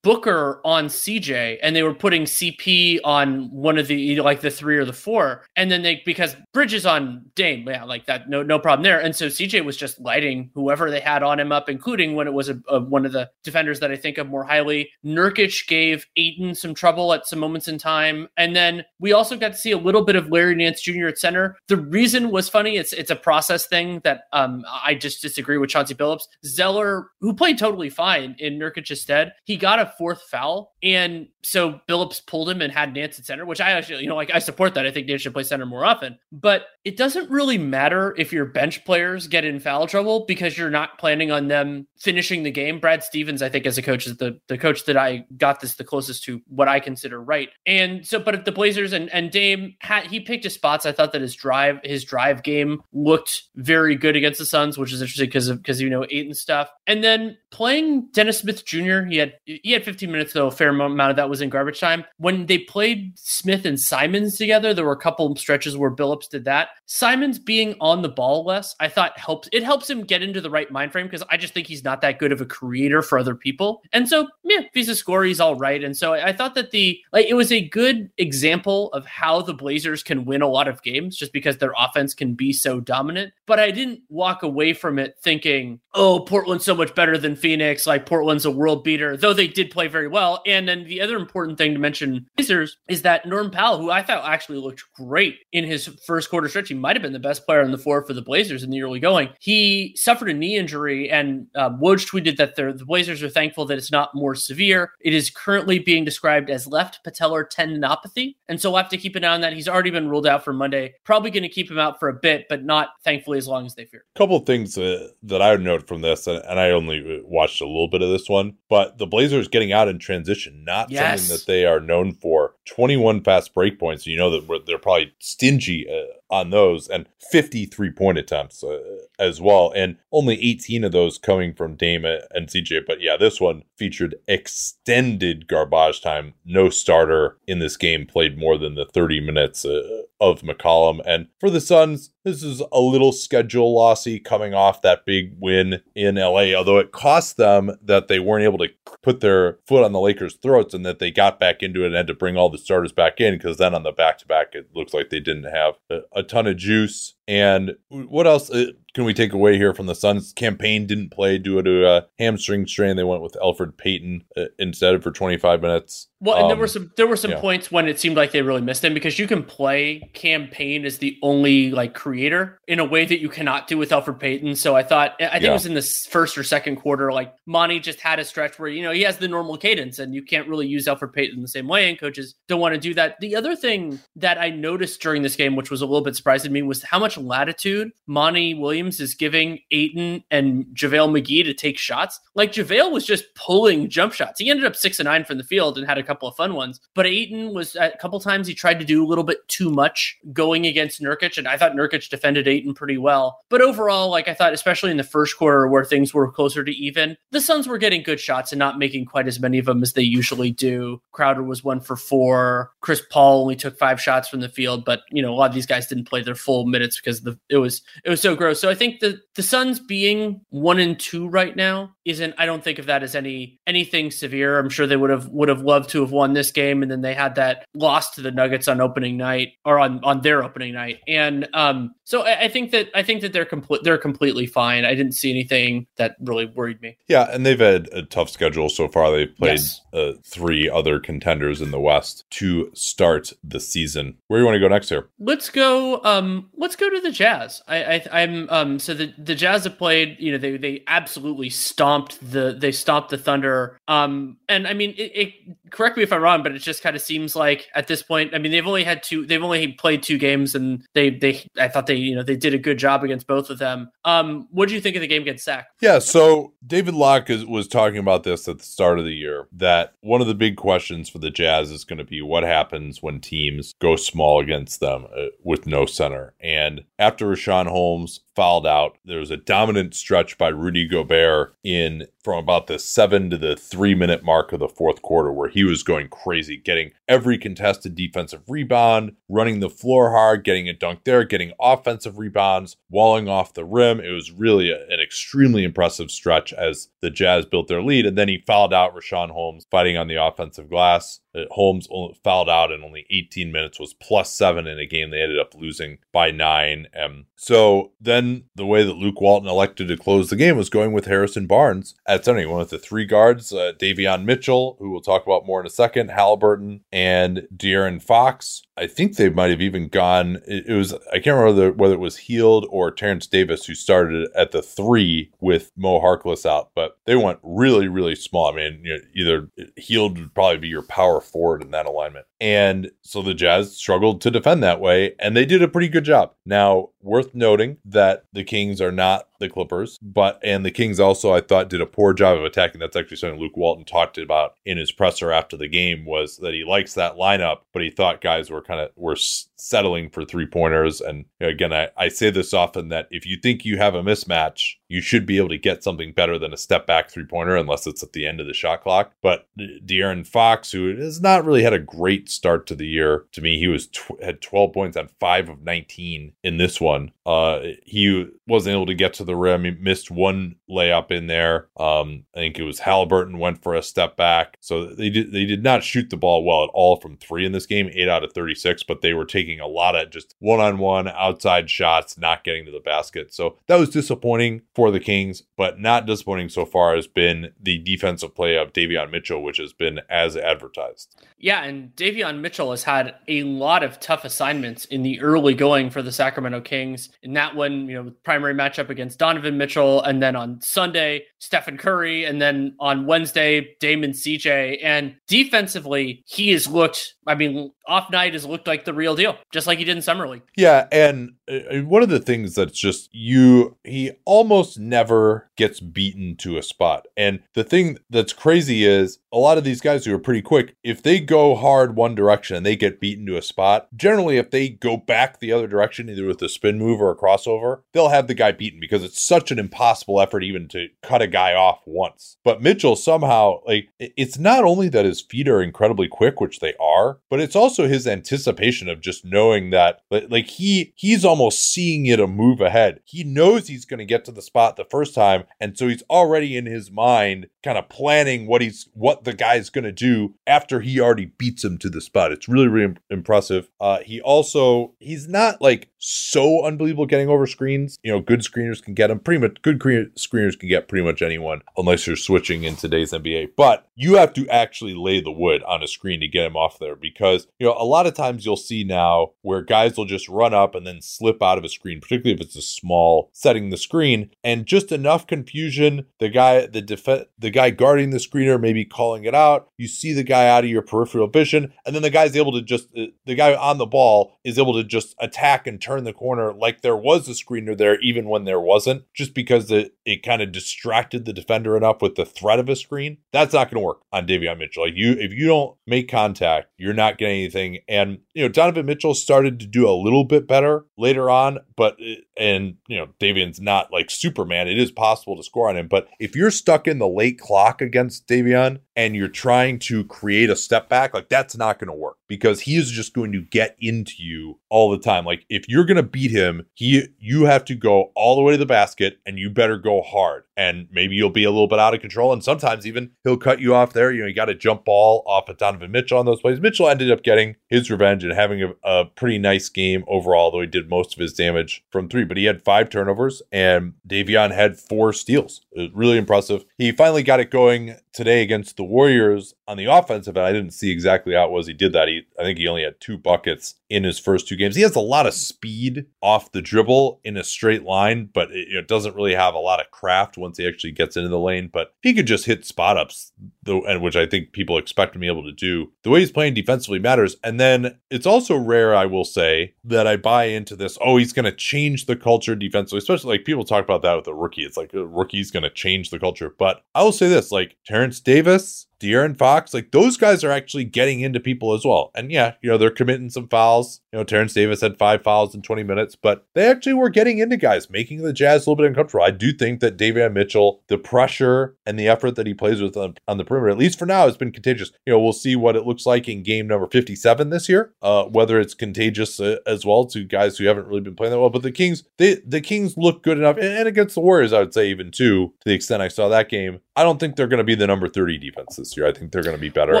Booker on CJ and they were putting CP on one of the like the three or the four. And then they because Bridges on Dame, yeah, like that, no no problem there. And so CJ was just lighting whoever they had on him up, including when it was a, a, one of the defenders that I think of more highly. Nurkic gave Ayton some trouble at some moments in time. And then we also got to see a little bit of Larry Nance Jr. at center. The reason was funny. It's it's a process thing that um I just disagree with Chauncey Billups. Zeller, who played totally fine in Nurkic's stead, he got a fourth foul. And so Billups pulled him and had Nance at center, which I actually, you know, like I support that. I think Nance should play center more often. But it doesn't really matter if your bench players get in foul trouble because you're not planning on them finishing the game. Brad Stevens, I think, as a coach, is the, the coach that I got this the closest to what I consider right. And so, but if the Blazers and, and Dame had he picked his spots, I thought that his drive his drive game looked very good against the Suns, which is interesting because of because you know eight and stuff. And then playing Dennis Smith Jr. He had he had 15 minutes though. A fair amount of that was in garbage time. When they played Smith and Simons together, there were a couple stretches where Billups did that. Simons being on the ball less, I thought helps. It helps him get into the right mind frame because I just think he's not that good of a creator for other people. And so, yeah, if he's a scorer, he's all right. And so I thought that the like it was a good example of how the Blazers can win a lot of games just because their offense can be so dominant. But I didn't walk away from it thinking, oh, Portland's so much better than Phoenix. Like Portland's a world beater, though they did play very well. And then the other important thing to mention Blazers is that Norm Powell, who I thought actually looked great in his first quarter stretch, he might have been the best player on the floor for the Blazers in the early going. He suffered a knee injury, and um, Woj tweeted that the Blazers are thankful that it's not more severe. It is currently being described as left patellar tendinopathy, and so we'll have to keep an eye on that. He's already been ruled out for Monday. Probably going to keep him out for a bit, but not thankfully as long as they fear. A couple of things uh, that I would note from this, and, and, I only watched a little bit of this one, but the Blazers getting out in transition, not yes. something that they are known for. 21 fast break points. You know that they're probably stingy uh, on those and 53 point attempts uh, as well. And only 18 of those coming from Dame and CJ. But yeah, this one featured extended garbage time. No starter in this game played more than the 30 minutes uh, of McCollum. And for the Suns, this is a little schedule lossy coming off that big win in LA, although it cost them that they weren't able to put their foot on the Lakers' throats and that they got back into it and had to bring all the starters back in because then on the back to back, it looks like they didn't have a, a ton of juice. And what else? Uh, can we take away here from the Suns? Cam Payne didn't play due to a hamstring strain. They went with Elfrid Payton uh, instead for 25 minutes. Well, and um, there were some there were some yeah. points when it seemed like they really missed him because you can play Cam Payne as the only like creator in a way that you cannot do with Elfrid Payton. So I thought I think yeah. it was in the first or second quarter, like Monty just had a stretch where you know he has the normal cadence and you can't really use Elfrid Payton the same way, and coaches don't want to do that. The other thing that I noticed during this game, which was a little bit surprising to me, was how much latitude Monty Williams is giving Ayton and JaVale McGee to take shots. Like JaVale was just pulling jump shots. He ended up six and nine from the field and had a couple of fun ones. But Ayton was a couple times he tried to do a little bit too much going against Nurkic, and I thought Nurkic defended Ayton pretty well. But overall, like I thought, especially in the first quarter where things were closer to even, the Suns were getting good shots and not making quite as many of them as they usually do. Crowder was one for four. Chris Paul only took five shots from the field, but you know a lot of these guys didn't play their full minutes because the it was it was so gross. So I think the the Suns being one and two right now isn't. I don't think of that as any anything severe. I'm sure they would have would have loved to have won this game, and then they had that loss to the Nuggets on opening night or on on their opening night, and um, so I, I think that I think that they're complete they're completely fine. I didn't see anything that really worried me. Yeah, and they've had a tough schedule so far. They've played yes. uh, three other contenders in the West to start the season. Where do you want to go next here? Let's go. Um, let's go to the Jazz. I, I I'm um so the the Jazz have played. You know they they absolutely stomped the they stomped the Thunder. Um, and I mean it, it correct me if I'm wrong, but it just kind of seems like at this point, I mean, they've only had two, they've only played two games, and they, they, I thought they, you know, they did a good job against both of them. Um, what do you think of the game against Sac? Yeah, so David Locke is, was talking about this at the start of the year that one of the big questions for the Jazz is going to be what happens when teams go small against them uh, with no center. And after Richaun Holmes fouled out. There was a dominant stretch by Rudy Gobert in from about the seven to the three minute mark of the fourth quarter where he was going crazy, getting every contested defensive rebound, running the floor hard, getting a dunk there, getting offensive rebounds, walling off the rim. It was really a, an extremely impressive stretch as the Jazz built their lead. And then he fouled out Richaun Holmes fighting on the offensive glass. Uh, Holmes fouled out in only 18 minutes, was plus seven in a game they ended up losing by nine. And so then the way that Luke Walton elected to close the game was going with Harrison Barnes at center. He went with the three guards, uh, Davion Mitchell, who we'll talk about more in a second, Haliburton, and De'Aaron Fox. I think they might have even gone. It, was I can't remember whether it was Hield or Terrence Davis who started at the three with Mo Harkless out, but they went really really small. I mean, you know, either Hield would probably be your power forward in that alignment, and so the Jazz struggled to defend that way, and they did a pretty good job. Now, worth noting that the Kings are not the Clippers, but and the Kings also I thought did a poor job of attacking. That's actually something Luke Walton talked about in his presser after the game was that he likes that lineup, but he thought guys were kind of were settling for three pointers. And again, I, I say this often that if you think you have a mismatch, you should be able to get something better than a step back three pointer, unless it's at the end of the shot clock. But De'Aaron Fox, who has not really had a great start to the year, to me, he was tw- had 12 points on five of 19 in this one. Uh, he wasn't able to get to the rim. He missed one layup in there. Um, I think it was Haliburton went for a step back. So they did they did not shoot the ball well at all from three in this game, eight out of 36, but they were taking a lot of just one on one outside shots, not getting to the basket. So that was disappointing for the Kings, but not disappointing so far has been the defensive play of Davion Mitchell, which has been as advertised. Yeah, and Davion Mitchell has had a lot of tough assignments in the early going for the Sacramento Kings. In that one, you know, primary matchup against Donovan Mitchell, and then on Sunday, Stephen Curry, and then on Wednesday, Damon CJ. And defensively, he has looked, I mean, off night has looked like the real deal, just like he did in Summer League. Yeah, and one of the things that's just you, he almost never gets beaten to a spot. And the thing that's crazy is a lot of these guys who are pretty quick, if they go hard one direction and they get beaten to a spot, generally, if they go back the other direction, either with a spin move or a crossover, they'll have the guy beaten because it's such an impossible effort even to cut a guy off once. But Mitchell somehow, like, it's not only that his feet are incredibly quick, which they are, but it's also his anticipation of just knowing that, like, he he's almost seeing it a move ahead. He knows he's going to get to the spot the first time, and so he's already in his mind kind of planning what he's what the guy's going to do after he already beats him to the spot. It's really really impressive. Uh, he also he's not like so unbelievable getting over screens. You know, good screeners can get them. pretty much. Good screeners can get pretty much anyone unless you're switching in today's NBA. But you have to actually lay the wood on a screen to get him off there because you know a lot of times you'll see now where guys will just run up and then slip out of a screen, particularly if it's a small setting the screen, and just enough confusion. The guy, the def- the guy guarding the screener, maybe calling it out. You see the guy out of your peripheral vision, and then the guy's able to just uh, the guy on the ball is able to just attack and turn the corner like there was a screener there, even when there wasn't, just because it it kind of distracted the defender enough with the threat of a screen. That's not going to work on Davion Mitchell. Like you, if you don't make contact, you're not getting anything. And you know, Donovan Mitchell started to do a little bit better later on, but eh, and you know, Davion's not like Superman. It is possible to score on him, but if you're stuck in the late clock against Davion and you're trying to create a step back, like that's not going to work because he is just going to get into you all the time. Like if you're going to beat him, he you have to go all the way to the basket and you better go hard. And maybe you'll be a little bit out of control and sometimes even he'll cut you off there. You know, you got a jump ball off of Donovan Mitchell on those plays. Mitchell ended up getting his revenge and having a, a pretty nice game overall, though he did most of his damage from three. But he had five turnovers and Davion had four steals. It was really impressive. He finally got it going today against the Warriors on the offensive end. I didn't see exactly how it was he did that. He I think he only had two buckets in his first two games. He has a lot of speed off the dribble in a straight line, but it, it doesn't really have a lot of craft once he actually gets into the lane. But he could just hit spot ups, though, and which I think people expect to be able to do. The way he's playing defensively matters. And then it's also rare, I will say, that I buy into this. Oh, he's going to change the culture defensively, especially like people talk about that with a rookie. It's like a rookie's going to change the culture. But I will say this: like Terrence Davis De'Aaron Fox, like those guys are actually getting into people as well. And yeah, you know, they're committing some fouls. You know, Terrence Davis had five fouls in 20 minutes, but they actually were getting into guys, making the Jazz a little bit uncomfortable. I do think that Davion Mitchell, the pressure and the effort that he plays with on, on, the perimeter, at least for now, it's been contagious. You know, we'll see what it looks like in game number 57 this year, uh, whether it's contagious uh, as well to guys who haven't really been playing that well. But the Kings, they the Kings look good enough, and, and against the Warriors, I would say even too, to the extent I saw that game, I don't think they're going to be the number 30 defense this year. I think they're going to be better, well,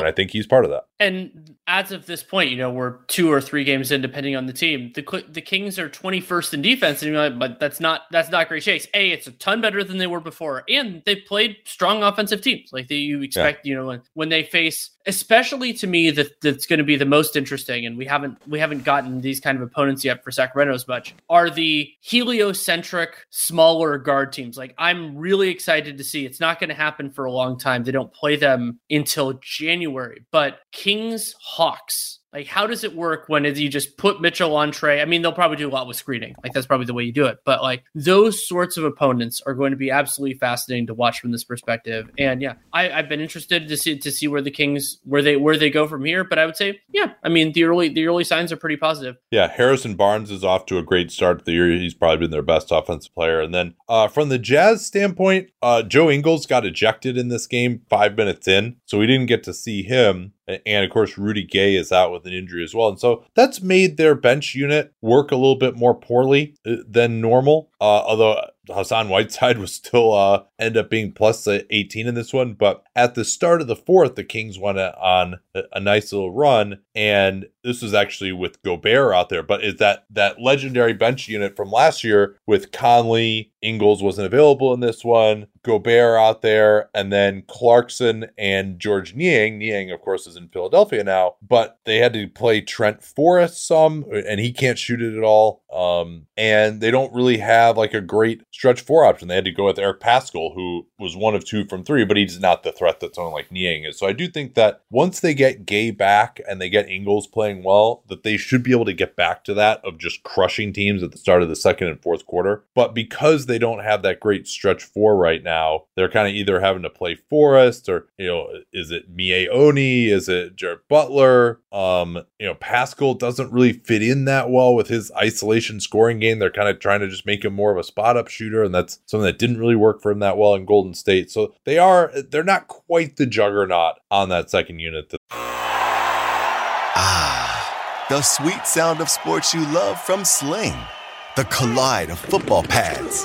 and I think he's part of that. And as of this point, you know, we're two or three games in, depending on the team. The the Kings are 21st in defense, and you're like, but that's not that's not great shakes. A, it's a ton better than they were before, and they played strong offensive teams like that you expect. Yeah. You know, when when they face especially to me that that's going to be the most interesting and we haven't we haven't gotten these kind of opponents yet for Sacramento as much are the heliocentric smaller guard teams like I'm really excited to see it's not going to happen for a long time. They don't play them until January. But Kings Hawks like, how does it work when you just put Mitchell on Trae? I mean, they'll probably do a lot with screening. Like, that's probably the way you do it. But like, those sorts of opponents are going to be absolutely fascinating to watch from this perspective. And yeah, I, have been interested to see to see where the Kings where they where they go from here. But I would say, yeah, I mean, the early the early signs are pretty positive. Yeah, Harrison Barnes is off to a great start to the year. He's probably been their best offensive player. And then uh, from the Jazz standpoint, uh, Joe Ingles got ejected in this game five minutes in, so we didn't get to see him. And of course, Rudy Gay is out with an injury as well. And so that's made their bench unit work a little bit more poorly uh, than normal. Uh, although Hassan Whiteside *laughs* was still uh, end up being plus 18 in this one. But at the start of the fourth, the Kings went on a, a nice little run. And this was actually with Gobert out there. But is that that legendary bench unit from last year with Conley, Ingles wasn't available in this one. Gobert out there, and then Clarkson and Georges Niang. Niang, of course, is in Philadelphia now, but they had to play Trent Forrest some, and he can't shoot it at all. Um, and they don't really have like a great stretch four option. They had to go with Eric Paschall, who was one of two from three, but he's not the threat that someone like Niang is. So I do think that once they get Gay back and they get Ingles playing well, that they should be able to get back to that of just crushing teams at the start of the second and fourth quarter. But because they don't have that great stretch four right now, they're kind of either having to play Forrest or, you know, is it Miye Oni? Is it Jared Butler? Um, you know, Paschall doesn't really fit in that well with his isolation scoring game. They're kind of trying to just make him more of a spot up shooter, and that's something that didn't really work for him that well in Golden State. So they are they're not quite the juggernaut on that second unit. Ah, the sweet sound of sports you love from Sling. The collide of football pads.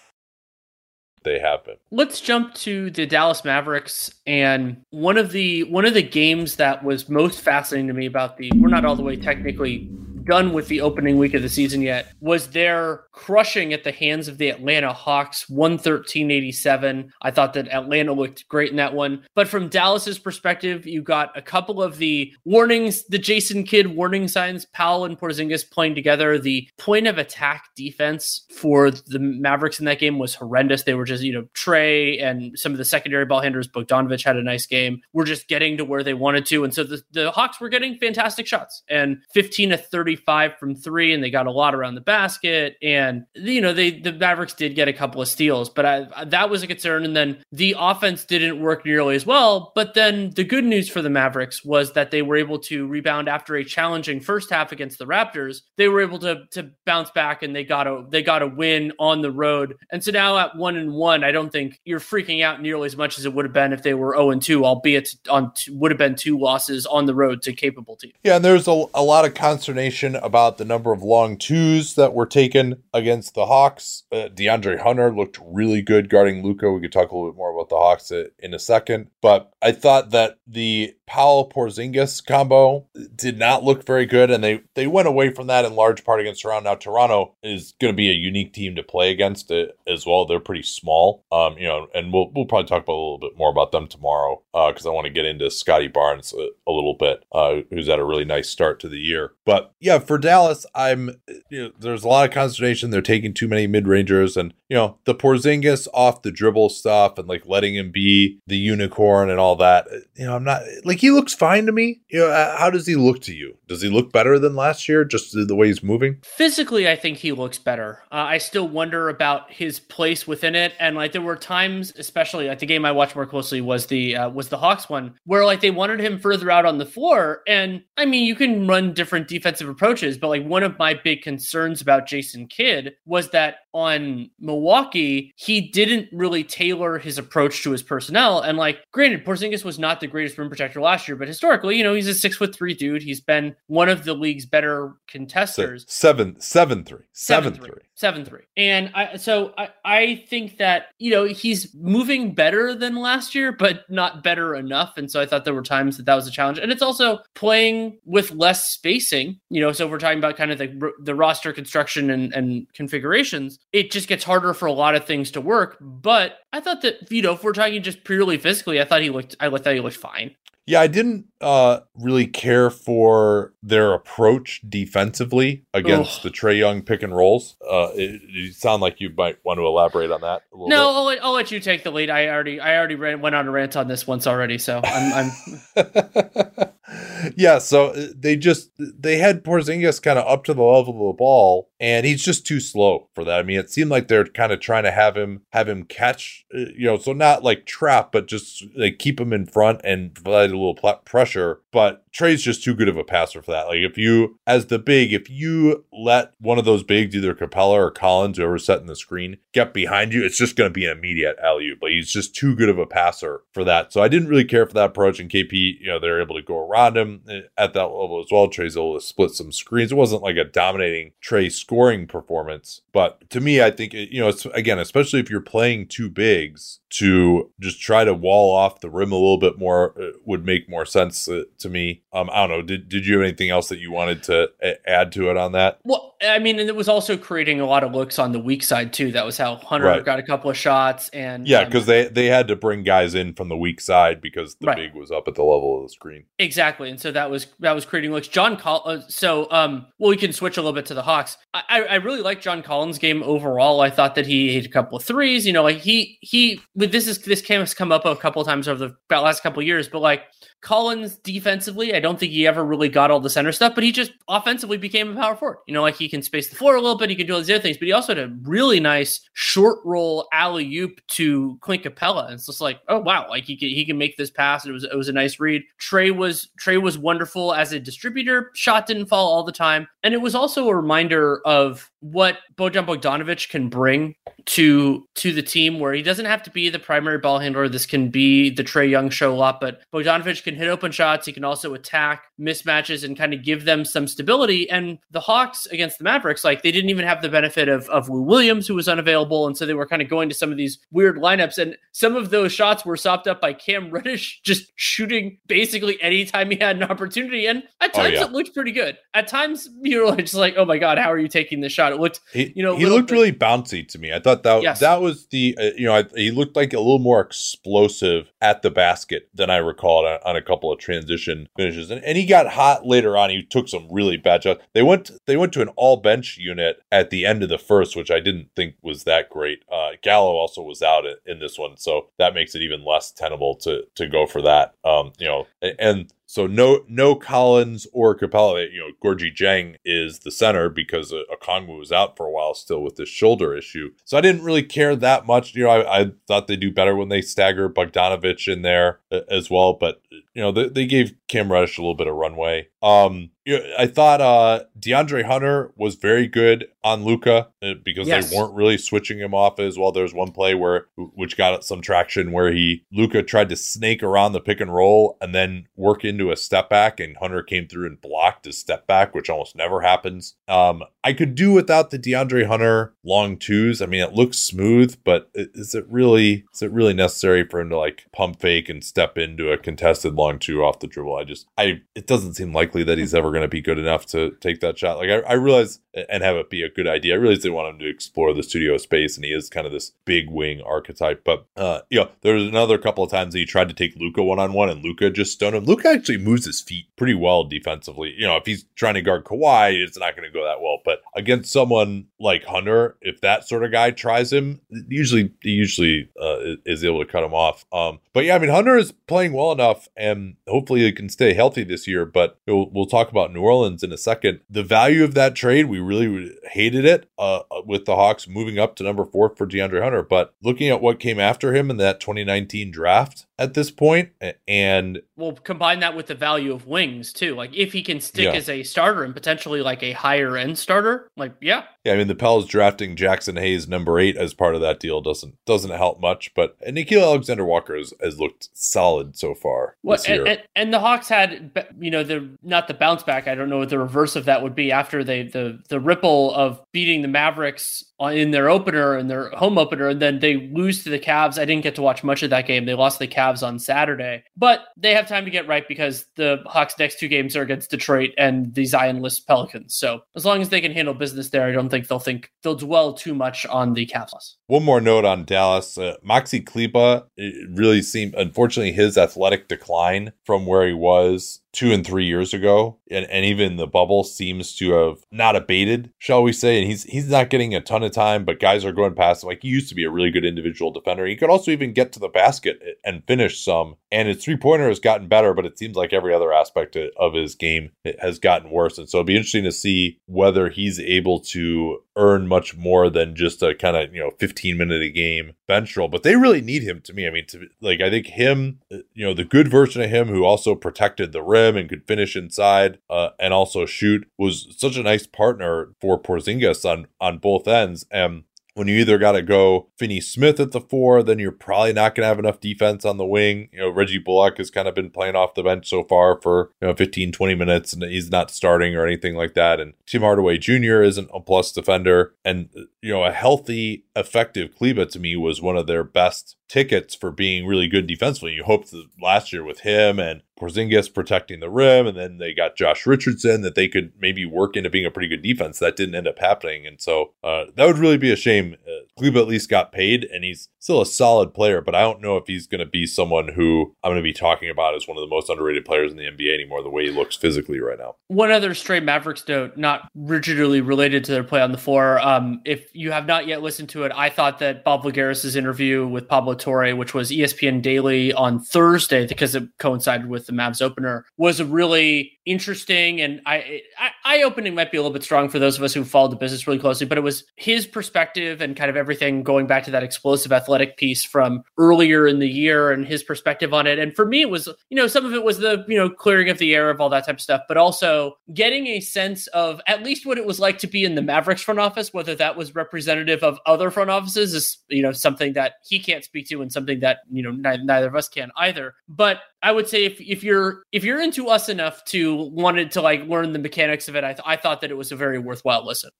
They happen. Let's jump to the Dallas Mavericks and one of the one of the games that was most fascinating to me about the we're not all the way technically done with the opening week of the season yet was their crushing at the hands of the Atlanta Hawks 113-87. I thought that Atlanta looked great in that one. But from Dallas's perspective, you got a couple of the warnings, the Jason Kidd warning signs, Powell and Porzingis playing together. The point of attack defense for the Mavericks in that game was horrendous. They were just, you know, Trae and some of the secondary ball handlers, Bogdanovic had a nice game. We're just getting to where they wanted to. And so the, the Hawks were getting fantastic shots and 15 to 30 35 from three, and they got a lot around the basket. And you know, they the Mavericks did get a couple of steals, but I, that was a concern. And then the offense didn't work nearly as well. But then the good news for the Mavericks was that they were able to rebound after a challenging first half against the Raptors. They were able to to bounce back, and they got a they got a win on the road. And so now at one and one, I don't think you're freaking out nearly as much as it would have been if they were zero and two, albeit on would have been two losses on the road to capable teams. Yeah, and there's a, a lot of consternation about the number of long twos that were taken against the Hawks. Uh, DeAndre Hunter looked really good guarding Luka. We could talk a little bit more about the Hawks in a second, but I thought that the Powell Porzingis combo did not look very good, and they they went away from that in large part against Toronto. Now Toronto is going to be a unique team to play against it as well. They're pretty small, um, you know, and we'll we'll probably talk about a little bit more about them tomorrow because uh, I want to get into Scottie Barnes a, a little bit, uh, who's had a really nice start to the year. But yeah, for Dallas, I'm you know, there's a lot of consternation. They're taking too many mid rangers, and you know the Porzingis off the dribble stuff and like letting him be the unicorn and all that. You know, I'm not like he looks fine to me. You know, uh, how does he look to you? Does he look better than last year? Just the way he's moving. Physically, I think he looks better. Uh, I still wonder about his place within it, and like there were times, especially like the game I watched more closely was the uh, was the Hawks one, where like they wanted him further out on the floor, and I mean you can run different defensive approaches. But like one of my big concerns about Jason Kidd was that on Milwaukee, he didn't really tailor his approach to his personnel. And like, granted, Porzingis was not the greatest rim protector last year, but historically, you know, he's a six foot three dude. He's been one of the league's better contesters. Seven, seven, three, seven, seven three. three, seven three. And I, so I, I think that you know he's moving better than last year, but not better enough. And so I thought there were times that that was a challenge. And it's also playing with less spacing. You know, so we're talking about kind of the the roster construction and, and configurations, it just gets harder for a lot of things to work. But I thought that you know if we're talking just purely physically, I thought he looked I thought he looked fine. Yeah, I didn't uh, really care for their approach defensively against Ugh. the Trae Young pick and rolls. Uh, it, it sound like you might want to elaborate on that a little No, I'll let, I'll let you take the lead. I already I already ran, went on a rant on this once already, so I'm, I'm *laughs* yeah, so uh, they just they had Porzingis kind of up to the level of the ball, and he's just too slow for that. I mean, it seemed like they're kind of trying to have him have him catch, uh, you know, so not like trap, but just like keep him in front and provide a little pl- pressure. But Trae's just too good of a passer for that. Like if you, as the big, if you let one of those bigs, either Capela or Collins, whoever's setting the screen, get behind you, it's just going to be an immediate alley. Like he's just too good of a passer for that. So I didn't really care for that approach. And KP, you know, they're able to go around him eh, at that level as well. Trae's able to split some screens. It wasn't like a dominating Trae scoring performance, but to me, I think you know, it's again, especially if you're playing two bigs, to just try to wall off the rim a little bit more uh, would make more sense uh, to me. Um, I don't know. Did Did you have anything else that you wanted to add to it on that? Well, I mean, and it was also creating a lot of looks on the weak side too. That was how Hunter Right. got a couple of shots, and Yeah, um, because they they had to bring guys in from the weak side because the Right. big was up at the level of the screen. exactly, and so that was that was creating looks. John Col- uh, so um, well, we can switch a little bit to the Hawks. I I really like John Collins' game overall. I thought that he hit a couple of threes. You know, like he he. This is this came has come up a couple of times over the about last couple of years, but like. Collins defensively, I don't think he ever really got all the center stuff, but he just offensively became a power forward. You know, like he can space the floor a little bit, he can do all these other things, but he also had a really nice short roll alley oop to Clint Capela. And it's just like, oh wow, like he can he can make this pass. It was it was a nice read. Trae was Trae was wonderful as a distributor. Shot didn't fall all the time, and it was also a reminder of what Bojan Bogdanovic can bring to to the team where he doesn't have to be the primary ball handler. This can be the Trae Young show a lot, but Bogdanovic can hit open shots. He can also attack mismatches and kind of give them some stability. And the Hawks against the Mavericks, like they didn't even have the benefit of of Lou Williams, who was unavailable, and so they were kind of going to some of these weird lineups. And some of those shots were sopped up by Cam Reddish *laughs* just shooting basically anytime he had an opportunity. And at Oh, times yeah. it looked pretty good. At times you're like just like, oh my god, how are you taking this shot? It looked He, You know, he looked bit- really bouncy to me. I thought that Yes. that was the uh, you know I, he looked like a little more explosive at the basket than I recalled on, on a couple of transition finishes, and, and he got hot later on. He took some really bad shots. They went they went to an all bench unit at the end of the first, which I didn't think was that great. Uh, Gallo also was out in, in this one, so that makes it even less tenable to to go for that. Um, you know, and so no no Collins or Capela. You know, Gorgui Dieng is the center because Okongwu was out for a while still with this shoulder issue. So I didn't really care that much. You know, I, I thought they do better when they stagger Bogdanovic in there uh, as well. But you know, they, they gave Cam Reddish a little bit of runway. Um, I thought uh DeAndre Hunter was very good on Luka uh, because Yes. they weren't really switching him off as well. There's one play where which got some traction where he Luka tried to snake around the pick and roll and then work into a step back, and Hunter came through and blocked his step back, which almost never happens. Um, I could do without the DeAndre Hunter long twos. I mean, it looks smooth, but is it really is it really necessary for him to like pump fake and step into a contested long two off the dribble? I just I it doesn't seem likely that he's ever going to be good enough to take that shot. Like I, I realize and have it be a good idea. I realize they want him to explore the studio space, and he is kind of this big wing archetype. But uh, you know, there was another couple of times he tried to take Luka one on one, and Luka just stoned him. Luka actually moves his feet pretty well defensively. You know, if he's trying to guard Kawhi, it's not going to go that well. But against someone like Hunter, if that sort of guy tries him, usually he usually uh, is able to cut him off. Um, but yeah, I mean Hunter is playing well enough, and hopefully he can stay healthy this year. But we'll, we'll talk about New Orleans in a second. The value of that trade, we really hated it uh, with the Hawks moving up to number four for DeAndre Hunter. But looking at what came after him in that 2019 draft, at this point, and we'll combine that with the value of wings too. Like if he can stick yeah. as a starter and potentially like a higher end starter, like yeah, yeah. I mean, the Pels drafting Jaxson Hayes number eight as part of that deal doesn't doesn't help much, but and Nickeil Alexander Walker has, has looked solid so far. Well, and, and, and, the Hawks had you know the not the bounce back. I don't know what the reverse of that would be after they the the ripple of beating the Mavericks in their opener and their home opener, and then they lose to the Cavs. I didn't get to watch much of that game. They lost the Cavs on Saturday, but they have time to get right because the Hawks' next two games are against Detroit and the Zion-less Pelicans. So as long as they can handle business there, I don't think they'll think they'll dwell too much on the Cavs loss. One more note on Dallas: uh, Maxi Kleber really seemed, unfortunately, his athletic decline from where he was two and three years ago, and, and even the bubble seems to have not abated, shall we say? And he's he's not getting a ton of time, but guys are going past him. Like he used to be a really good individual defender. He could also even get to the basket and finish some. And his three pointer has gotten better, but it seems like every other aspect of his game has gotten worse. And so it'll be interesting to see whether he's able to earn much more than just a kind of you know 15 minute a game bench role but they really need him to me i mean to like i think him uh, you know the good version of him who also protected the rim rim and could finish inside uh, and also shoot was such a nice partner for Porzingis on on both ends. And when you either got to go Finney Smith at the four, then you're probably not going to have enough defense on the wing. You know, Reggie Bullock has kind of been playing off the bench so far for, you know, 15, 20 minutes, and he's not starting or anything like that. And Tim Hardaway Jr. isn't a plus defender. And, you know, a healthy, effective Kleber to me was one of their best tickets for being really good defensively. You hoped last year with him and Porzingis protecting the rim, and then they got Josh Richardson that they could maybe work into being a pretty good defense. That didn't end up happening, and so uh, that would really be a shame. Uh, Kleber at least got paid, and he's still a solid player, but I don't know if he's going to be someone who I'm going to be talking about as one of the most underrated players in the NBA anymore. The way he looks physically right now. One other stray Mavericks note, not rigidly related to their play on the floor. Um, if you have not yet listened to it, I thought that Bob Voulgaris' interview with Pablo Torre, which was ESPN Daily on Thursday because it coincided with the Mavs opener, was a really interesting and I, I eye opening might be a little bit strong for those of us who followed the business really closely, but it was his perspective and kind of everything going back to that explosive athletic piece from earlier in the year and his perspective on it. And for me, it was, you know, some of it was the, you know, clearing of the air of all that type of stuff, but also getting a sense of at least what it was like to be in the Mavericks front office, whether that was representative of other front offices is, you know, something that he can't speak to and something that, you know, neither, neither of us can either. But I would say if, if you're if you're into us enough to wanted to like learn the mechanics of it, I, th- I thought that it was a very worthwhile listen.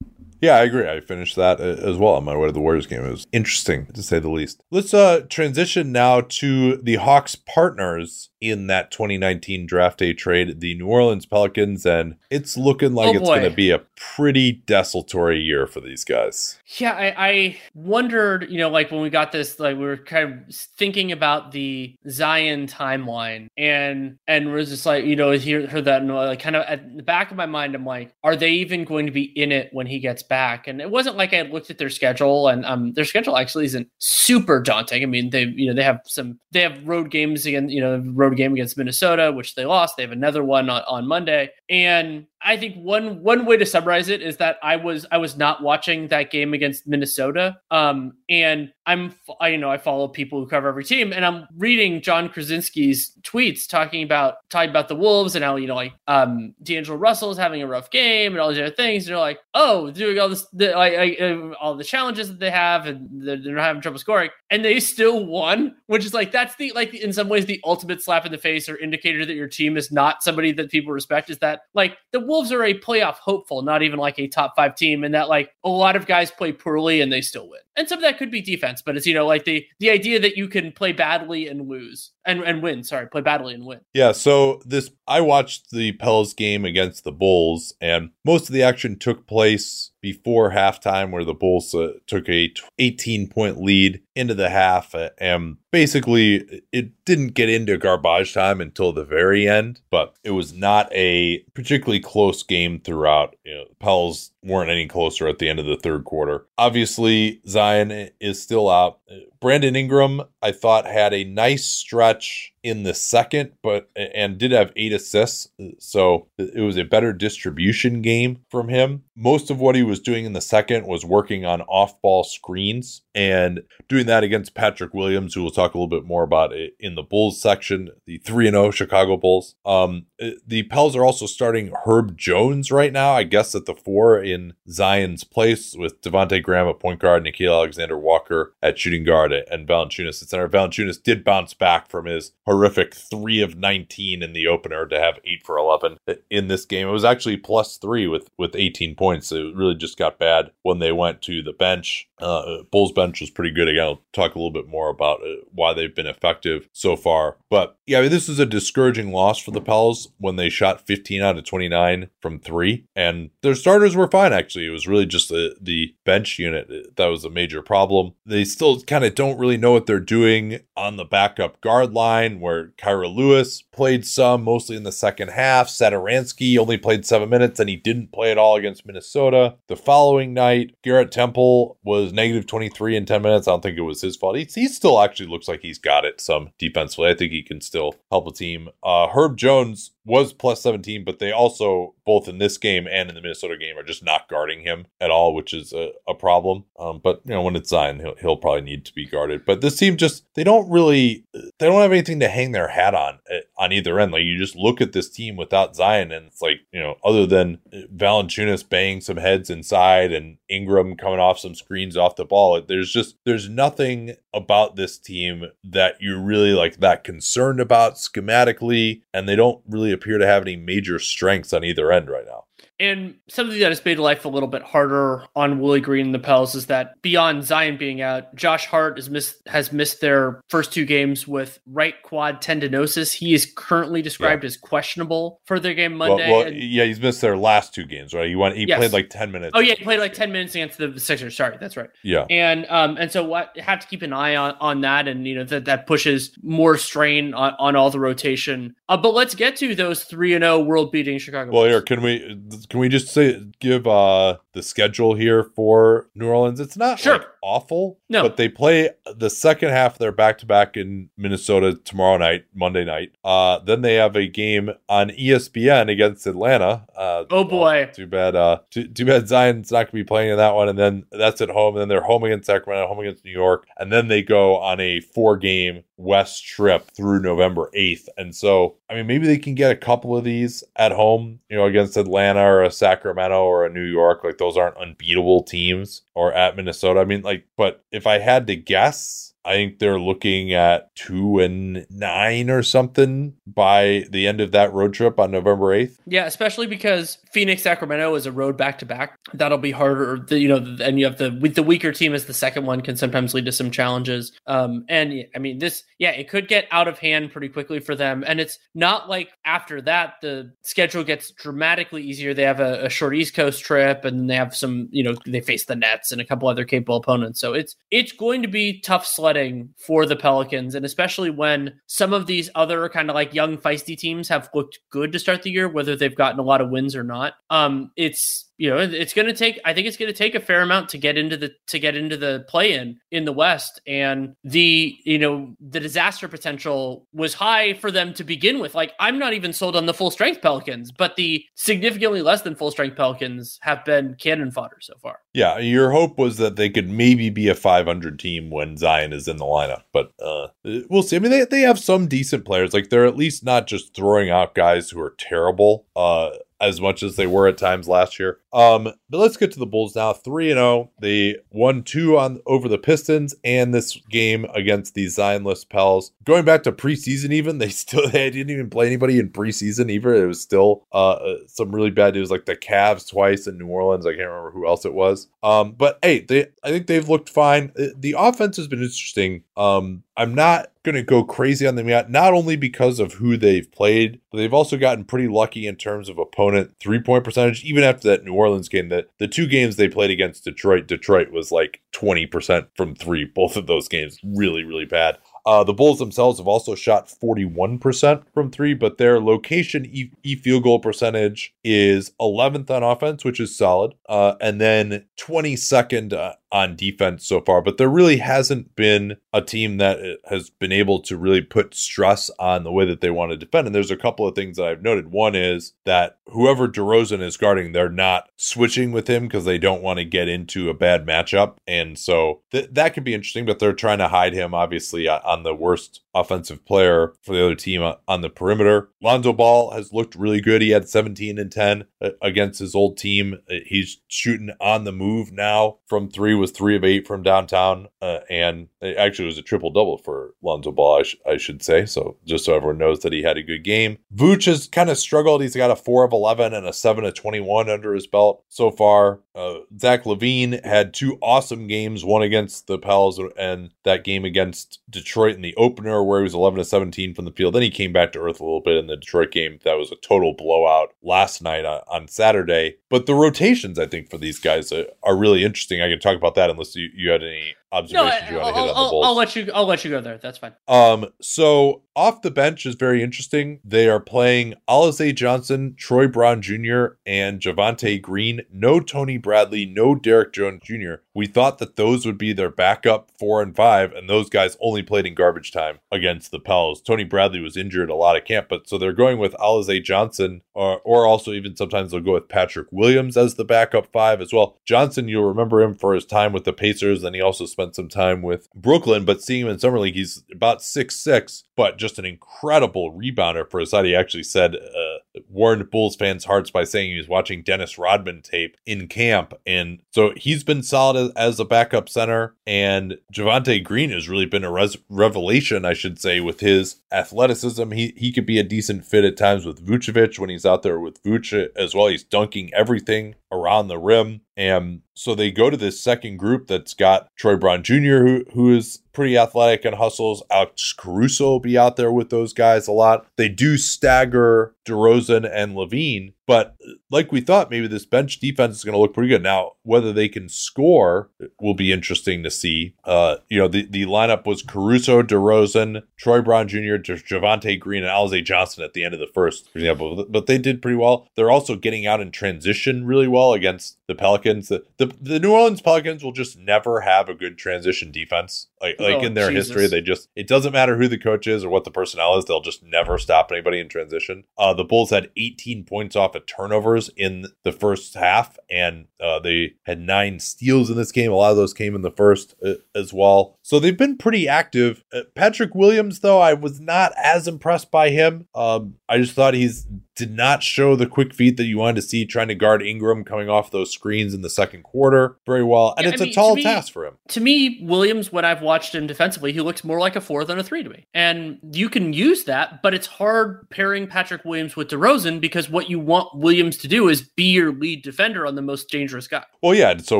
Yeah, I agree. I finished that uh, as well on my way to the Warriors game. It was interesting to say the least. Let's uh transition now to the Hawks partners in that 2019 draft day trade, the New Orleans Pelicans, and it's looking like oh it's going to be a pretty desultory year for these guys. Yeah, I, I, wondered, you know, like when we got this, like we were kind of thinking about the Zion timeline, and and was just like, you know, hear heard that, and like kind of at the back of my mind, I'm like, are they even going to be in it when he gets back? And it wasn't like I looked at their schedule, and um, their schedule actually isn't super daunting. I mean, they, you know, they have some, they have road games again, you know, road game against Minnesota, which they lost. They have another one on, on Monday. And I think one one way to summarize it is that I was I was not watching that game against Minnesota. Um, and I'm I, you know I follow people who cover every team, and I'm reading Jon Krawczynski's tweets talking about talking about the Wolves and how you know like um D'Angelo Russell is having a rough game and all these other things. And they're like, oh, doing all this the, like, uh, all the challenges that they have, and they're, they're having trouble scoring, and they still won, which is like that's the like in some ways the ultimate slap in the face or indicator that your team is not somebody that people respect. Is that like the Wolves are a playoff hopeful, not even like a top five team, and that like a lot of guys play poorly and they still win. And some of that could be defense, but it's you know like the the idea that you can play badly and lose and and win. Sorry, play badly and win. Yeah. So this I watched the Pels game against the Bulls, and most of the action took place before halftime where the Bulls uh, took a 18 point lead into the half uh, and basically it didn't get into garbage time until the very end but it was not a particularly close game throughout you know Pels weren't any closer at the end of the third quarter. Obviously, Zion is still out. Brandon Ingram, I thought, had a nice stretch in the second, but and did have eight assists. So it was a better distribution game from him. Most of what he was doing in the second was working on off ball screens and doing that against Patrick Williams, who we'll talk a little bit more about it in the Bulls section, the 3 0 Chicago Bulls. Um, the Pels are also starting Herb Jones right now, I guess at the four in Zion's place with Devonte Graham at point guard, Nickeil Alexander Walker at shooting guard, and Valanciunas at center. Valanciunas did bounce back from his horrific three of 19 in the opener to have eight for 11 in this game. It was actually plus three with, with 18 points. It really just got bad when they went to the bench. Uh, Bulls bench was pretty good. Again, I'll talk a little bit more about uh, why they've been effective so far. But yeah, I mean, this is a discouraging loss for the Pels when they shot 15 out of 29 from three. And their starters were fine, actually. It was really just the, the bench unit that was a major problem. They still kind of don't really know what they're doing on the backup guard line, where Kira Lewis played some, mostly in the second half. Satoransky only played seven minutes, and he didn't play at all against Minnesota. The following night, Garrett Temple was negative 23 in 10 minutes. I don't think it was his fault. He, he still actually looks like he's got it some defensively. I think he can still help a team. Uh, Herb Jones was plus 17, but they also, both in this game and in the Minnesota game, are just not guarding him at all, which is a, a problem. Um, but, you know, when it's Zion, he'll, he'll probably need to be guarded. But this team just, they don't really, they don't have anything to hang their hat on eh, on either end. Like, you just look at this team without Zion, and it's like, you know, other than Valanciunas banging some heads inside and Ingram coming off some screens off the ball, there's just, there's nothing about this team that you're really like that concerned about schematically, and they don't really appear to have any major strengths on either end right now. And something that has made life a little bit harder on Willie Green and the Pels is that beyond Zion being out, Josh Hart has missed has missed their first two games with right quad tendinosis. He is currently described yeah. as questionable for their game Monday. Well, well and, yeah, he's missed their last two games, right? He went he yes. played like ten minutes. Oh yeah, he played like ten minutes against the Sixers. Sorry, that's right. Yeah, and um and so what have to keep an eye on on that, and you know that that pushes more strain on, on all the rotation. Uh, but let's get to those three and zero oh world beating Chicago. Well, Bulls. here can we can we just say give uh the schedule here for New Orleans? It's not sure. Like awful, no, but they play the second half. They're back to back in Minnesota tomorrow night, Monday night. Uh, then they have a game on ESPN against Atlanta. Uh, oh boy, well, too bad. Uh, too, too bad Zion's not going to be playing in that one. And then that's at home. And then they're home against Sacramento, home against New York, and then they go on a four game West trip through November 8th. And so, I mean, maybe they can get a couple of these at home, you know, against Atlanta or a Sacramento or a New York. Like, those aren't unbeatable teams or at Minnesota. I mean, like, but if I had to guess, I think they're looking at two and nine or something by the end of that road trip on November 8th. Yeah, especially because Phoenix Sacramento is a road back to back. That'll be harder. You know, and you have the with the weaker team as the second one can sometimes lead to some challenges. Um, and I mean, this, yeah, it could get out of hand pretty quickly for them. And it's not like after that the schedule gets dramatically easier. They have a, a short East Coast trip, and they have some, you know, they face the Nets and a couple other capable opponents. So it's it's going to be tough sledding for the Pelicans, and especially when some of these other kind of like young feisty teams have looked good to start the year, whether they've gotten a lot of wins or not. Um, it's you know it's going to take i think it's going to take a fair amount to get into the to get into the play in in the west. And the you know the disaster potential was high for them to begin with. Like i'm not even sold on the full strength pelicans but the significantly less than full strength pelicans have been cannon fodder so far. Yeah your hope was that they could maybe be a 500 team when zion is in the lineup but uh we'll see. I mean they, they have some decent players. Like they're at least not just throwing out guys who are terrible. Uh as much as they were at times last year. Um, but let's get to the Bulls now. 3 and 0. They won 2 on over the Pistons and this game against the Zionless Pels. Going back to preseason even, they *laughs* still they didn't even play anybody in preseason either. It was still uh, uh some really bad news like the Cavs twice in New Orleans. I can't remember who else it was. Um, but hey, they I think they've looked fine. Uh, the offense has been interesting. Um, I'm not going to go crazy on them yet, not only because of who they've played, but they've also gotten pretty lucky in terms of opponent three point percentage. Even after that New Orleans game, that the two games they played against Detroit, Detroit was like 20% from three. *laughs* Both of those games really, really bad. Uh, the Bulls themselves have also shot 41% from three, but their location e, e field goal percentage is 11th on offense, which is solid, uh, and then 22nd uh, on defense so far, but there really hasn't been a team that uh, has been able to really put stress on the way that they want to defend. And there's a couple of things that I've noted. One is that whoever DeRozan is guarding, they're not switching with him because they don't want to get into a bad matchup. And so th- that could be interesting, but they're trying to hide him, obviously, on the worst offensive player for the other team on the perimeter. Lonzo Ball has looked really good. He had 17 and 10 uh, against his old team. Uh, he's shooting on the move now from three was three of eight from downtown, uh, and actually was a triple double for Lonzo Ball, I, sh- I, should say. So just so everyone knows that he had a good game. Vooch has kind of struggled. He's got a four of eleven and a seven of twenty one under his belt so far. Uh, Zach LaVine had two awesome games, one against the Pels and that game against Detroit in the opener, where he was eleven to seventeen from the field. Then he came back to earth a little bit in the Detroit game. That was a total blowout last night on, on Saturday. But the rotations, I think, for these guys are, are really interesting. I can talk about that unless you, you had any observations no, I, will I'll, I'll, let you. I'll let you go there. That's fine. Um, so off the bench is very interesting. They are playing Alize Johnson, Troy Brown Jr., and Javonte Green. No Tony Bradley, no Derrick Jones Jr. We thought that those would be their backup four and five, and those guys only played in garbage time against the Pels. Tony Bradley was injured a lot of camp, but so they're going with Alize Johnson, or or also even sometimes they'll go with Patrick Williams as the backup five as well. Johnson, you'll remember him for his time with the Pacers, and he also spent spent some time with Brooklyn, but seeing him in summer league, he's about six six, but just an incredible rebounder for his side. He actually said uh, warned Bulls fans' hearts by saying he was watching Dennis Rodman tape in camp, and so he's been solid as, a backup center. And Javonte Green has really been a res- revelation, I should say, with his athleticism. He he could be a decent fit at times with Vucevic when he's out there with Vuce as well. He's dunking everything around the rim. And so they go to this second group that's got Troy Brown Jr., who who is pretty athletic and hustles. Alex Caruso will be out there with those guys a lot. They do stagger DeRozan and LaVine, but like we thought, maybe this bench defense is going to look pretty good. Now, whether they can score will be interesting to see. Uh, you know, the, the lineup was Caruso, DeRozan, Troy Brown Jr., Javonte Green, and Alize Johnson at the end of the first, for example. But they did pretty well. They're also getting out in transition really well against the Pelicans. The, the, the New Orleans Pelicans will just never have a good transition defense. Like, like oh, in their Jesus. history, they just, it doesn't matter who the coach is or what the personnel is, they'll just never stop anybody in transition. Uh, the Bulls had 18 points off of turnovers in the first half, and uh, they had nine steals in this game. A lot of those came in the first uh, as well. So they've been pretty active. Uh, Patrick Williams, though, I was not as impressed by him. Um, I just thought he's did not show the quick feet that you wanted to see trying to guard Ingram coming off those screens in the second quarter very well. And yeah, it's I mean, a tall me, task for him. To me, Williams, when I've watched him defensively, he looks more like a four than a three to me. And you can use that, but it's hard pairing Patrick Williams with DeRozan because what you want Williams to do is be your lead defender on the most dangerous guy. Well, yeah. So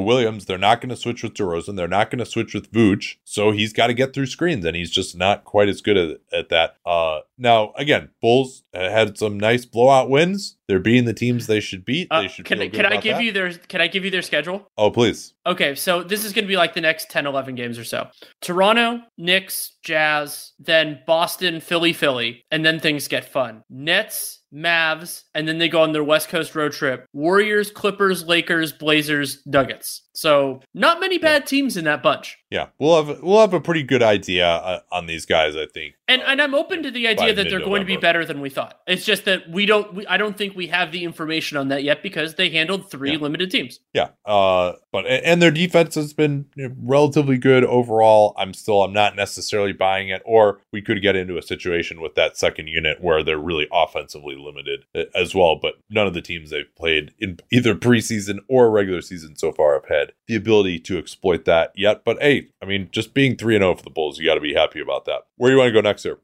Williams, they're not going to switch with DeRozan. They're not going to switch with Vooch. So he's got to get through screens, and he's just not quite as good at, at that. Uh, now, again, Bulls had some nice blowout wins. They're beating the teams they should beat. Uh, they should can, can I give that. you their can I give you their schedule? Oh, please. Okay, so this is going to be like the next 10 11 games or so. Toronto, Knicks, Jazz, then Boston, Philly, Philly, and then things get fun. Nets, Mavs, and then they go on their West Coast road trip. Warriors, Clippers, Lakers, Blazers, Nuggets. So not many bad teams in that bunch. Yeah, we'll have we'll have a pretty good idea uh, on these guys, I think. And uh, and I'm open to the idea that they're going to be better than we thought. It's just that we don't. We, I don't think we have the information on that yet because they handled three yeah. limited teams. Yeah, uh, but and their defense has been relatively good overall. I'm still I'm not necessarily buying it. Or we could get into a situation with that second unit where they're really offensively limited uh, as well. But none of the teams they've played in either preseason or regular season so far have had the ability to exploit that yet. But hey, I mean, just being 3 and 0 for the Bulls, you got to be happy about that. Where do you want to go next here?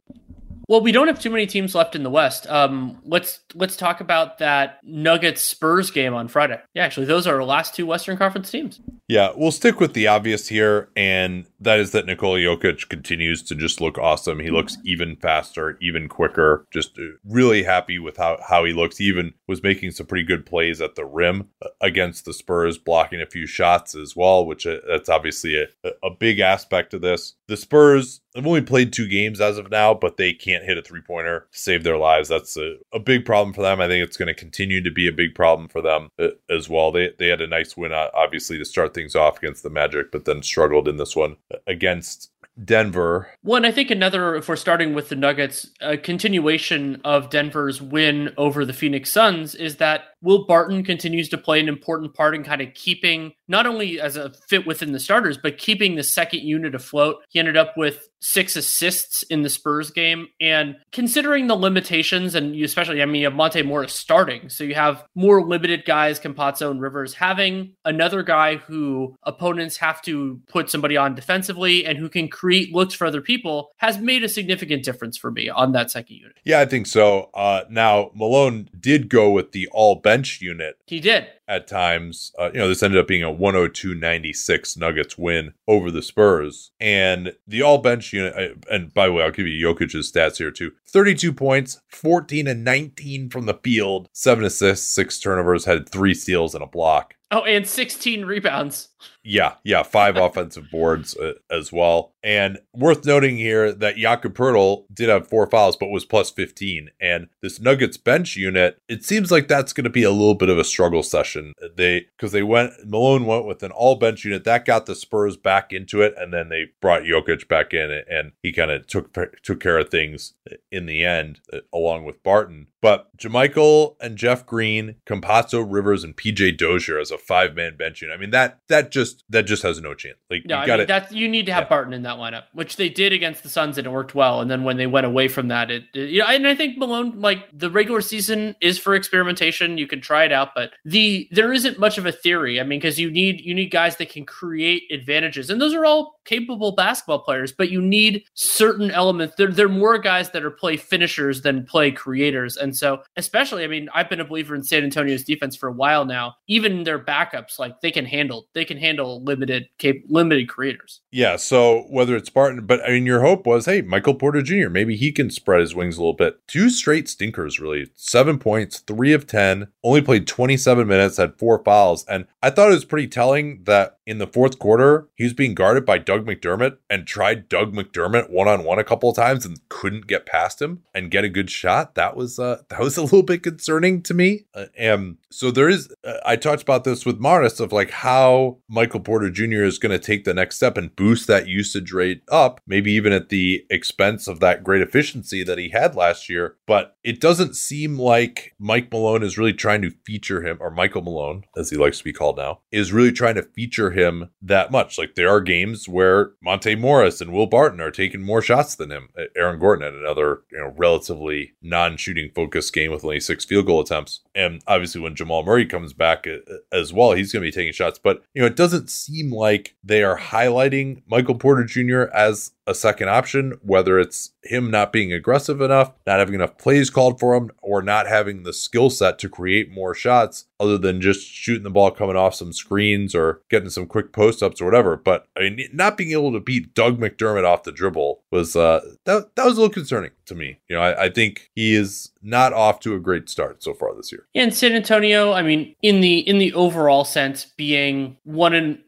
Well, we don't have too many teams left in the West. Um, let's let's talk about that Nuggets Spurs game on Friday. Yeah, actually, those are our last two Western Conference teams. Yeah, we'll stick with the obvious here, and that is that Nikola Jokic continues to just look awesome. He looks even faster, even quicker. Just uh, really happy with how, how he looks. He even was making some pretty good plays at the rim uh, against the Spurs, blocking a few shots as well, which uh, that's obviously a, a big aspect of this. The Spurs have only played two games as of now, but they can't hit a three pointer to save their lives. That's a, a big problem for them. I think it's going to continue to be a big problem for them as well. They, they had a nice win, obviously, to start things off against the Magic, but then struggled in this one against Denver. One, I think another, if we're starting with the Nuggets, a continuation of Denver's win over the Phoenix Suns is that Will Barton continues to play an important part in kind of keeping, not only as a fit within the starters, but keeping the second unit afloat. He ended up with six assists in the Spurs game. And considering the limitations, and you especially, I mean, you have Monte Morris starting. So you have more limited guys, Campazzo and Rivers, having another guy who opponents have to put somebody on defensively and who can create looks for other people has made a significant difference for me on that second unit. Yeah, I think so. Uh, now, Malone did go with the all bench unit. He did at times. Uh, you know, this ended up being a 102-96 Nuggets win over the Spurs. And the all bench unit, and by the way, I'll give you Jokic's stats here too. 32 points, 14 and 19 from the field, seven assists, six turnovers, had three steals and a block. Oh, and 16 rebounds. Yeah, yeah, five *laughs* offensive boards uh, as well. And worth noting here that Jakob Poeltl did have four fouls, but was plus 15. And this Nuggets bench unit, it seems like that's going to be a little bit of a struggle session. They because they went Malone went with an all bench unit that got the Spurs back into it, and then they brought Jokic back in, and he kind of took took care of things in the end, uh, along with Barton. But JaMychal and Jeff Green, Campazzo Rivers, and PJ Dozier as a five man bench unit. I mean that that just that just has no chance. Like you got mean, you need to have yeah. Barton in that lineup, which they did against the Suns and it worked well. And then when they went away from that, it, it you know, and I think Malone like the regular season is for experimentation. You can try it out, but the there isn't much of a theory. I mean, because you need you need guys that can create advantages, and those are all capable basketball players. But you need certain elements. There, there are more guys that are play finishers than play creators, and so especially, I mean, I've been a believer in San Antonio's defense for a while now. Even their backups, like they can handle they can handle limited cap- limited creators. Yeah. So whether it's Barton, but I mean, your hope was, hey, Michael Porter Jr. Maybe he can spread his wings a little bit. Two straight stinkers, really. Seven points, three of ten. Only played 27 minutes, had four fouls, and I thought it was pretty telling that in the fourth quarter he was being guarded by Doug McDermott and tried Doug McDermott one on one a couple of times and couldn't get past him and get a good shot. That was uh, that was a little bit concerning to me. Uh, and so there is. Uh, I talked about this with Morris of like how Michael Porter Jr. is going to take the next step and boost that usage rate up, maybe even at the expense of that great efficiency that he had last year. But it doesn't seem like Mike Malone is really trying to feature him, or Michael Malone, as he likes to be called now, is really trying to feature him that much. Like there are games where Monte Morris and Will Barton are taking more shots than him. Aaron Gordon had another, you know, relatively non-shooting focused game with only six field goal attempts. And obviously when Jamal Murray comes back uh, as well, he's going to be taking shots. But, you know, it doesn't seem like they are highlighting Michael Porter Jr. as a second option, whether it's him not being aggressive enough, not having enough plays called for him, or not having the skill set to create more shots other than just shooting the ball coming off some screens or getting some quick post ups or whatever. But I mean, not being able to beat Doug McDermott off the dribble was uh, that that was a little concerning to me. You know, I, I think he is not off to a great start so far this year. Yeah, and San Antonio, I mean, in the in the overall sense, being one and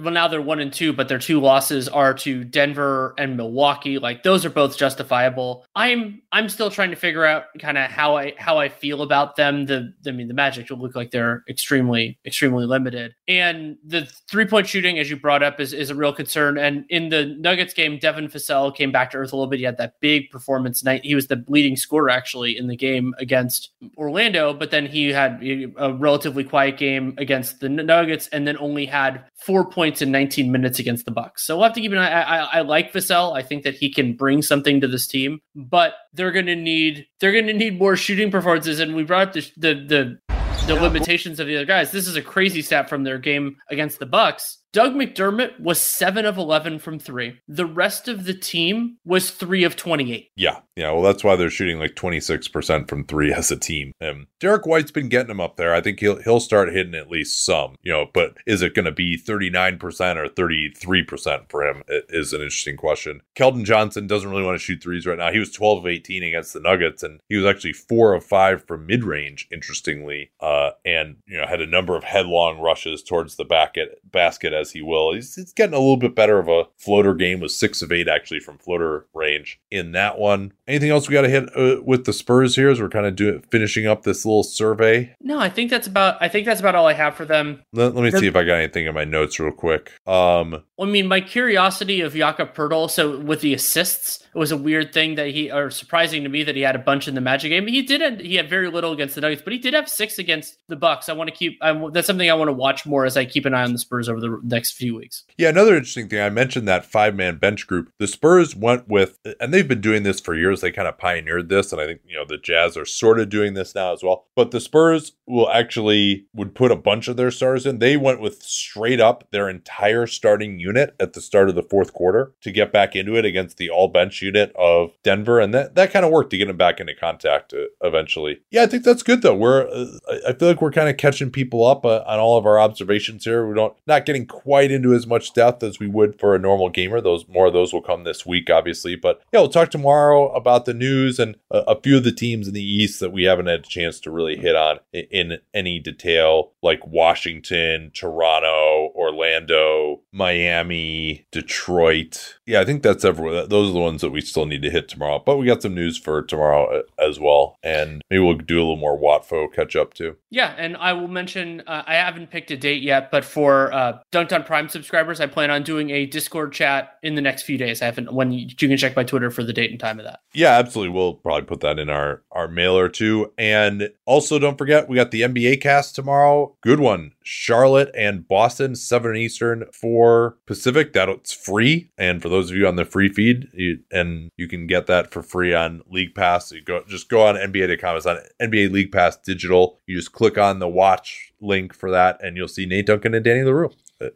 well now they're one and two, but their two losses are to Denver and Milwaukee. Like those are both justifiable. I'm I'm still trying to figure out kind of how I how I feel about them. The I mean the Magic will look like they're extremely extremely limited, and the three point shooting, as you brought up, is is a real concern. And in the Nuggets game, Devin Vassell came back to earth a little bit. He had that big performance night. He was the leading scorer actually in the game against Orlando, but then he had a relatively quiet game against the Nuggets, and then only had four points in 19 minutes against the Bucks. So we'll have to keep an eye. I, I, I like Vassell. I think that he can bring something to this team, but they're going to need they're going to need more shooting performances. And we brought up the the the, the limitations of the other guys. This is a crazy stat from their game against the Bucks Doug McDermott was 7 of 11 from 3. The rest of the team was 3 of 28. Yeah. Yeah. Well, that's why they're shooting like 26% from 3 as a team. And Derrick White's been getting them up there. I think he'll he'll start hitting at least some, you know, but is it going to be 39% or 33% for him? It is an interesting question. Keldon Johnson doesn't really want to shoot threes right now. He was 12 of 18 against the Nuggets and he was actually 4 of 5 from mid-range interestingly. Uh and you know, had a number of headlong rushes towards the back at, basket as he will. He's, he's getting a little bit better of a floater game with 6 of 8 actually from floater range in that one. Anything else we got to hit uh, with the Spurs here as we're kind of doing finishing up this little survey? No, I think that's about I think that's about all I have for them. Let, let me see if I got anything in my notes real quick. Um, I mean, my curiosity of Jakob Poeltl, so with the assists, it was a weird thing that he, or surprising to me that he had a bunch in the Magic game. He didn't, he had very little against the Nuggets, but he did have six against the Bucks. I want to keep, I, that's something I want to watch more as I keep an eye on the Spurs over the next few weeks. Yeah, another interesting thing, I mentioned that five man bench group. The Spurs went with, and they've been doing this for years. They kind of pioneered this, and I think, you know, the Jazz are sort of doing this now as well. But the Spurs will actually, would put a bunch of their stars in. They went with straight up their entire starting unit at the start of the fourth quarter to get back into it against the all bench unit of Denver, and that that kind of worked to get them back into contact uh, eventually. Yeah, I think that's good though. We're uh, I feel like we're kind of catching people up uh, on all of our observations here. We don't not getting quite into as much depth as we would for a normal gamer. Those more of those will come this week, obviously. But yeah, we'll talk tomorrow about the news and a, a few of the teams in the East that we haven't had a chance to really hit on in, in any detail, like Washington, Toronto, Orlando, Miami, Detroit. Yeah, I think that's everywhere. Those are the ones that we still need to hit tomorrow. But we got some news for tomorrow uh, as well, and maybe we'll do a little more Watfo catch up too. Yeah, and I will mention uh, I haven't picked a date yet, but for uh, Dunc'd On Prime subscribers, I plan on doing a Discord chat in the next few days. I haven't when you, you can check my Twitter for the date and time of that. Yeah, absolutely. We'll probably put that in our our mailer too. And also, don't forget we got the NBA cast tomorrow. Good one. Charlotte and Boston, 7 Eastern, 4 Pacific. That's free. And for those of you on the free feed, you, and you can get that for free on League Pass. You go just go on NBA.com. It's on NBA League Pass digital. You just click on the watch link for that, and you'll see Nate Duncan and Danny Leroux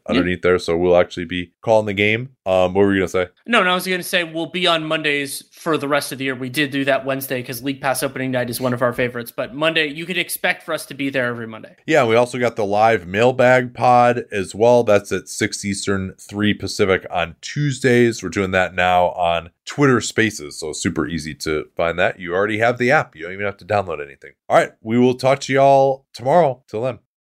underneath yeah. there. So we'll actually be calling the game. Um, what were you gonna say? No, no, I was gonna say we'll be on Mondays for the rest of the year. We did do that Wednesday because League Pass opening night is one of our favorites. But Monday, you could expect for us to be there every Monday. Yeah, we also got the live mailbag pod as well. That's at six Eastern, three Pacific on Tuesdays. We're doing that now on Twitter Spaces, so super easy to find that. You already have the app. You don't even have to download anything. All right, we will talk to y'all tomorrow. Till then.